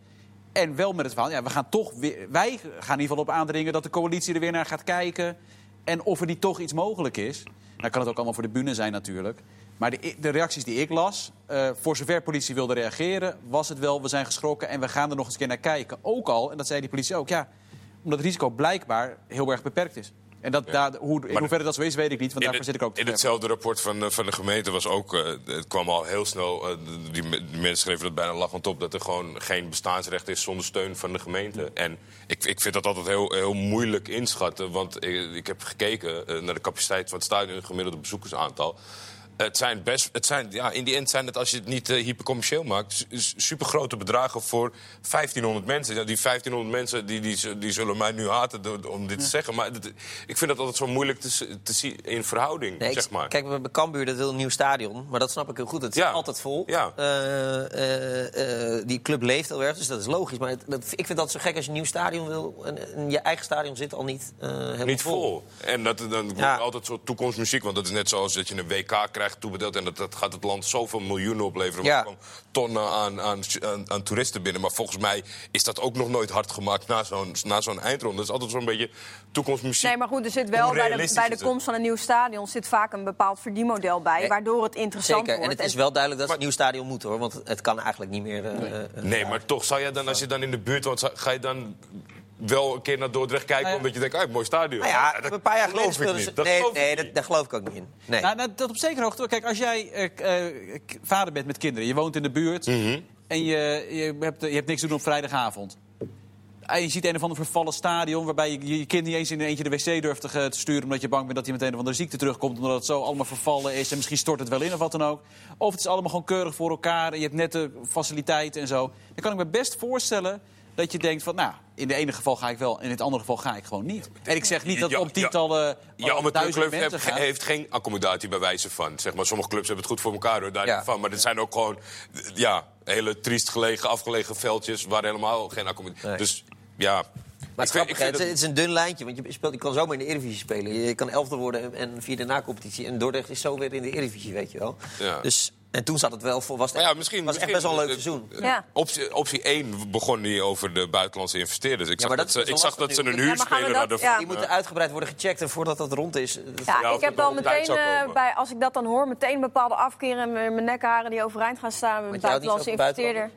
En wel met het verhaal, ja, we gaan toch wij gaan in ieder geval op aandringen dat de coalitie er weer naar gaat kijken. En of er niet toch iets mogelijk is. Nou kan het ook allemaal voor de bühne zijn natuurlijk. Maar de, de reacties die ik las, eh, voor zover politie wilde reageren, was het wel, we zijn geschrokken en we gaan er nog eens een keer naar kijken. Ook al, en dat zei die politie ook, ja, omdat het risico blijkbaar heel erg beperkt is. En dat, daar, hoe, in hoeverre dat zo is, weet ik niet, want daarvoor zit ik ook te in hetzelfde rapport van, van de gemeente was ook... eh, het kwam al heel snel... eh, die, die mensen schreven dat bijna lachend op... dat er gewoon geen bestaansrecht is zonder steun van de gemeente. En ik, ik vind dat altijd heel, heel moeilijk inschatten. Want ik, ik heb gekeken eh, naar de capaciteit van het stadion... het gemiddelde bezoekersaantal... Het zijn best, het zijn, ja, in die end zijn het, als je het niet uh, hypercommercieel maakt, super grote bedragen voor 1500 mensen. Ja, die 1500 mensen die, die, die zullen mij nu haten om dit te zeggen. Maar dat- ik vind dat altijd zo moeilijk te, te zien in verhouding, Nee, zeg maar. Kijk, bij Cambuur dat wil een nieuw stadion, maar dat snap ik heel goed. Het is Ja. altijd vol. Ja. Eh, eh, eh, die club leeft heel erg, dus dat is logisch. Maar het- dat, ik vind dat zo gek als je een nieuw stadion wil. En, en je eigen stadion zit al niet eh helemaal Niet vol. En dat, dan wordt altijd zo toekomstmuziek. Want dat is net zoals dat je een WK krijgt toebedeeld. En dat, dat gaat het land zoveel miljoenen opleveren. Ja. Gewoon tonnen aan, aan, aan, aan toeristen binnen. Maar volgens mij is dat ook nog nooit hard gemaakt na zo'n na zo'n eindronde. Dat is altijd zo'n beetje toekomstmuziek. Nee, maar goed, er zit wel bij de, bij de het? komst van een nieuw stadion zit vaak een bepaald verdienmodel bij, Nee, waardoor het interessant Zeker, wordt. en het is wel duidelijk dat een nieuw stadion moeten, hoor. Want het kan eigenlijk niet meer... eh, eh, Nee, maar toch zou jij dan, als je dan in de buurt woont, zou- ga je dan wel een keer naar Dordrecht kijken... Nou ja. omdat je denkt, ah, mooi stadion. Nou ja, dat een paar jaar geleden geloof ik niet. Dat Nee, geloof ik nee niet. dat, daar geloof ik ook niet in. Nee. Nou, nou, dat op zekere hoogte. Kijk, als jij eh, eh, vader bent met kinderen, je woont in de buurt Mhm. en je, je, hebt, je hebt niks te doen op vrijdagavond. En je ziet een of ander vervallen stadion waarbij je je kind niet eens in eentje de wc durft te, sturen omdat je bang bent dat hij met een of andere ziekte terugkomt omdat het zo allemaal vervallen is en misschien stort het wel in of wat dan ook. Of het is allemaal gewoon keurig voor elkaar en je hebt nette faciliteiten en zo. Dan kan ik me best voorstellen dat je denkt van, nou, in het ene geval ga ik wel, in het andere geval ga ik gewoon niet. En ik zeg niet dat ja. tientallen Ja, om maar duizend club mensen heeft, gaat. heeft geen accommodatie bij wijze van. Zeg maar, sommige clubs hebben het goed voor elkaar, hoor, daar Ja. van. Maar dit zijn ook gewoon ja, hele triest gelegen, afgelegen veldjes... waar helemaal geen accommodatie... Nee. Dus ja... Maar ik het, vind- grappige, ik vind het, het is een dun lijntje, want je, speelt, je kan zomaar in de Eredivisie spelen. Je kan elfde worden en, en via de na-competitie. En Dordrecht is zo weer in de Eredivisie, weet je wel. Ja. Dus, en toen zat het wel voor... Was het ja, misschien, was echt best wel een leuk eh, seizoen. eh, Ja. Optie, optie 1 begon niet over de buitenlandse investeerders. Ik Ja, zag dat, dat ze, is ik zag dat ze een nu. Ja, maar gaan we huurspeler dat- hadden. ja. Die moeten uitgebreid worden gecheckt en voordat dat rond is. Ja, ik heb tijd meteen, eh, bij, als ik dat dan hoor, meteen een bepaalde afkeer en mijn nekharen die overeind gaan staan met een buitenlandse investeerder.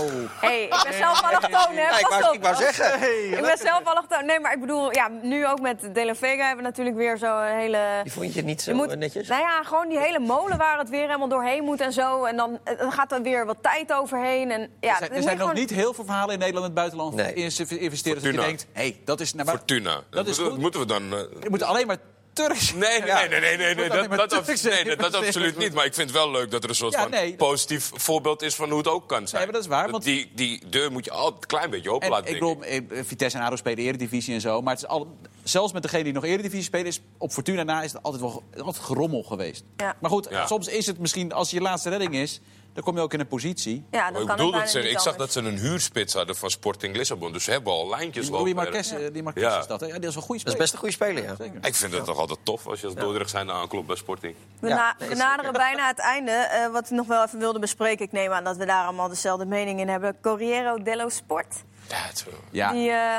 Oh. (laughs) hey, ik ben zelf allochtoon, hè? Ja, ik, wou, ik wou zeggen. Ik ben zelf allochtoon. Nee, maar ik bedoel, ja, nu ook met De La Vega hebben we natuurlijk weer zo'n hele... Die vond je niet zo eh, netjes? Nou ja, gewoon die hele molen waar het weer helemaal doorheen moet en zo. En dan, eh, dan gaat er weer wat tijd overheen. En, ja, Er zijn, er nog niet heel veel verhalen in Nederland en het buitenland Nee. in investeerders. Fortuna. denkt, hé, hey, dat is... Nou, maar- Fortuna. Dat is goed. Moeten we dan... eh, Je moet alleen maar Turks... Nee, nee, nee, nee, nee, dat, dat, Turks nee, dat, (laughs) absoluut niet. Maar ik vind het wel leuk dat er een soort Ja, van positief voorbeeld is van hoe het ook kan zijn. Nee, maar dat is waar, want- Die, die deur moet je altijd een klein beetje open En laten. ik bedoel, eh, Vitesse en ADO spelen Eredivisie en zo. Maar het is al, zelfs met degene die nog Eredivisie spelen... is op Fortuna na is het altijd wel altijd gerommel geweest. Ja. Maar goed, Ja. soms is het misschien... als je laatste redding is, dan kom je ook in een positie. Ja, dan ik kan bedoel het dat bijna ze, niet ik zag dat ze een huurspits hadden van Sporting Lissabon. Dus ze hebben al lijntjes Die lopen. Eh, die Marquez Ja. is dat. hè? Ja, die is wel een goede Dat is speler. best een goede speler, ja. Zeker. Ik vind het toch altijd tof als je als Dordrecht zijn aanklopt bij Sporting. We, Ja, na- we naderen bijna het einde. Eh, wat ik nog wel even wilde bespreken. Ik neem aan dat we daar allemaal dezelfde mening in hebben. Corriere dello Sport. Ja, het is wel- Ja. Die eh,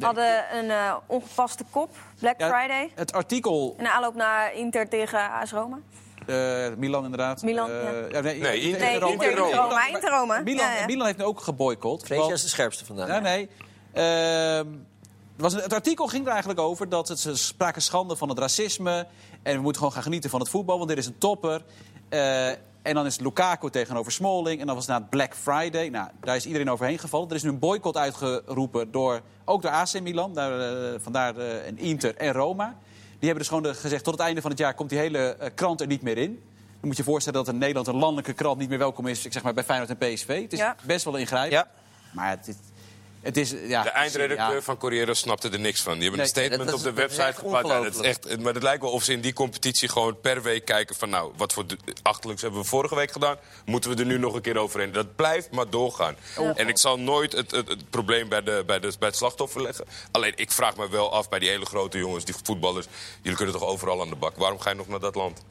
hadden een eh, ongepaste kop. Black Ja, Friday. Het artikel, In aanloop naar Inter tegen AS Roma. Eh, Milan inderdaad. Milan, Eh, ja. nee, Nee, Inter- Nee, Roma. Inter. Roma. Inter Roma. Milan, Ja, ja. Milan heeft nu ook geboycott. Freesia want- is de scherpste vandaag. Ja, nee. Ehm, er was een- het artikel ging er eigenlijk over dat het, ze spraken schande van het racisme. En we moeten gewoon gaan genieten van het voetbal, want dit is een topper. Eh, en dan is Lukaku tegenover Smalling. En dan was het na het Black Friday. Nou, daar is iedereen overheen gevallen. Er is nu een boycott uitgeroepen door, ook door AC Milan. Daar, eh, vandaar eh, en Inter en Roma. Die hebben dus gewoon gezegd, tot het einde van het jaar komt die hele eh, krant er niet meer in. Dan moet je je voorstellen dat in Nederland een landelijke krant niet meer welkom is ik zeg maar, bij Feyenoord en PSV. Het is Ja. best wel ingrijpend. Ja. Maar het, is- het is... Ja, De eindredacteur ja. van Corriere snapte er niks van. Die hebben Nee, een statement op de website geplaatst. Maar het lijkt wel of ze in die competitie gewoon per week kijken van... nou, wat voor achterlijks hebben we vorige week gedaan? Moeten we er nu nog een keer overheen? Dat blijft maar doorgaan. En ik zal nooit het, het, het probleem bij, de, bij, de, bij het slachtoffer leggen. Alleen, ik vraag me wel af bij die hele grote jongens, die voetballers... jullie kunnen toch overal aan de bak? Waarom ga je nog naar dat land?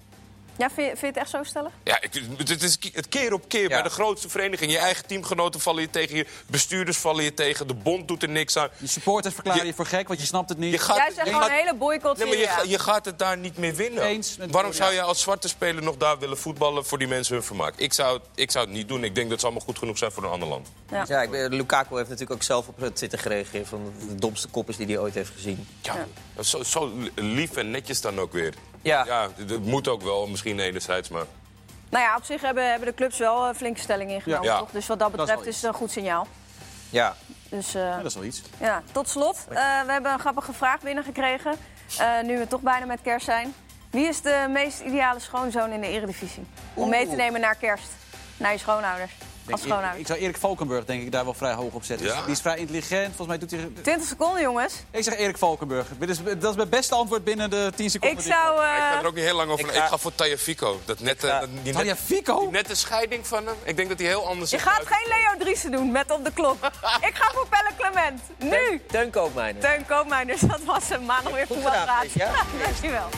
Ja, vind je, vind je het echt zo stellen? Ja, ik, het is het keer op keer. Ja. Bij de grootste vereniging. Je eigen teamgenoten vallen je tegen. Je bestuurders vallen je tegen. De bond doet er niks aan. Je supporters verklaren Je- je voor gek, want je snapt het niet. Je gaat, Jij zegt je gewoon gaat- een hele boycott. Nee, maar je, ja. je gaat het daar niet meer winnen. Eens Waarom zou je als zwarte speler nog daar willen voetballen voor die mensen hun vermaak? Ik zou, het- ik zou het niet doen. Ik denk dat ze allemaal goed genoeg zijn voor een ander land. Ja. Ja, ik ben, Lukaku heeft natuurlijk ook zelf op Twitter gereageerd... van de domste kop is die hij ooit heeft gezien. Ja, Zo, zo lief en netjes dan ook weer. Ja. ja dat moet ook wel, misschien enerzijds, maar... Nou ja, op zich hebben, hebben de clubs wel een flinke stelling ingenomen. Ja. Toch? Dus wat dat betreft is het een goed signaal. Ja. Dus eh, Ja, dat is wel iets. ja, tot slot. eh, we hebben een grappige vraag binnengekregen. eh nu we toch bijna met kerst zijn. Wie is de meest ideale schoonzoon in de eredivisie? Om mee te nemen naar kerst. Naar je schoonouders. Ik, zou Erik Valkenburg denk ik daar wel vrij hoog op zetten. Ja? Die is vrij intelligent. Volgens mij doet hij... 20 seconden, jongens. Ik zeg Erik Valkenburg. Dit is, dat is mijn beste antwoord binnen de 10 seconden. Ik zou... heb. eh, ik ga er ook niet heel lang over. ik Ik ga- voor Taya Fico. Dat nette, ga- dat- die, net, Fico? die nette scheiding van hem. Ik denk dat hij heel anders je gaat geen Leo Driessen doen met op de klok. (laughs) ik ga voor Pelle Clement. Nu! Teun Koopmijnen. Teun Koopmeiners, dat was hem. Maandag weer voetbalpraat. ja? (laughs) Dankjewel.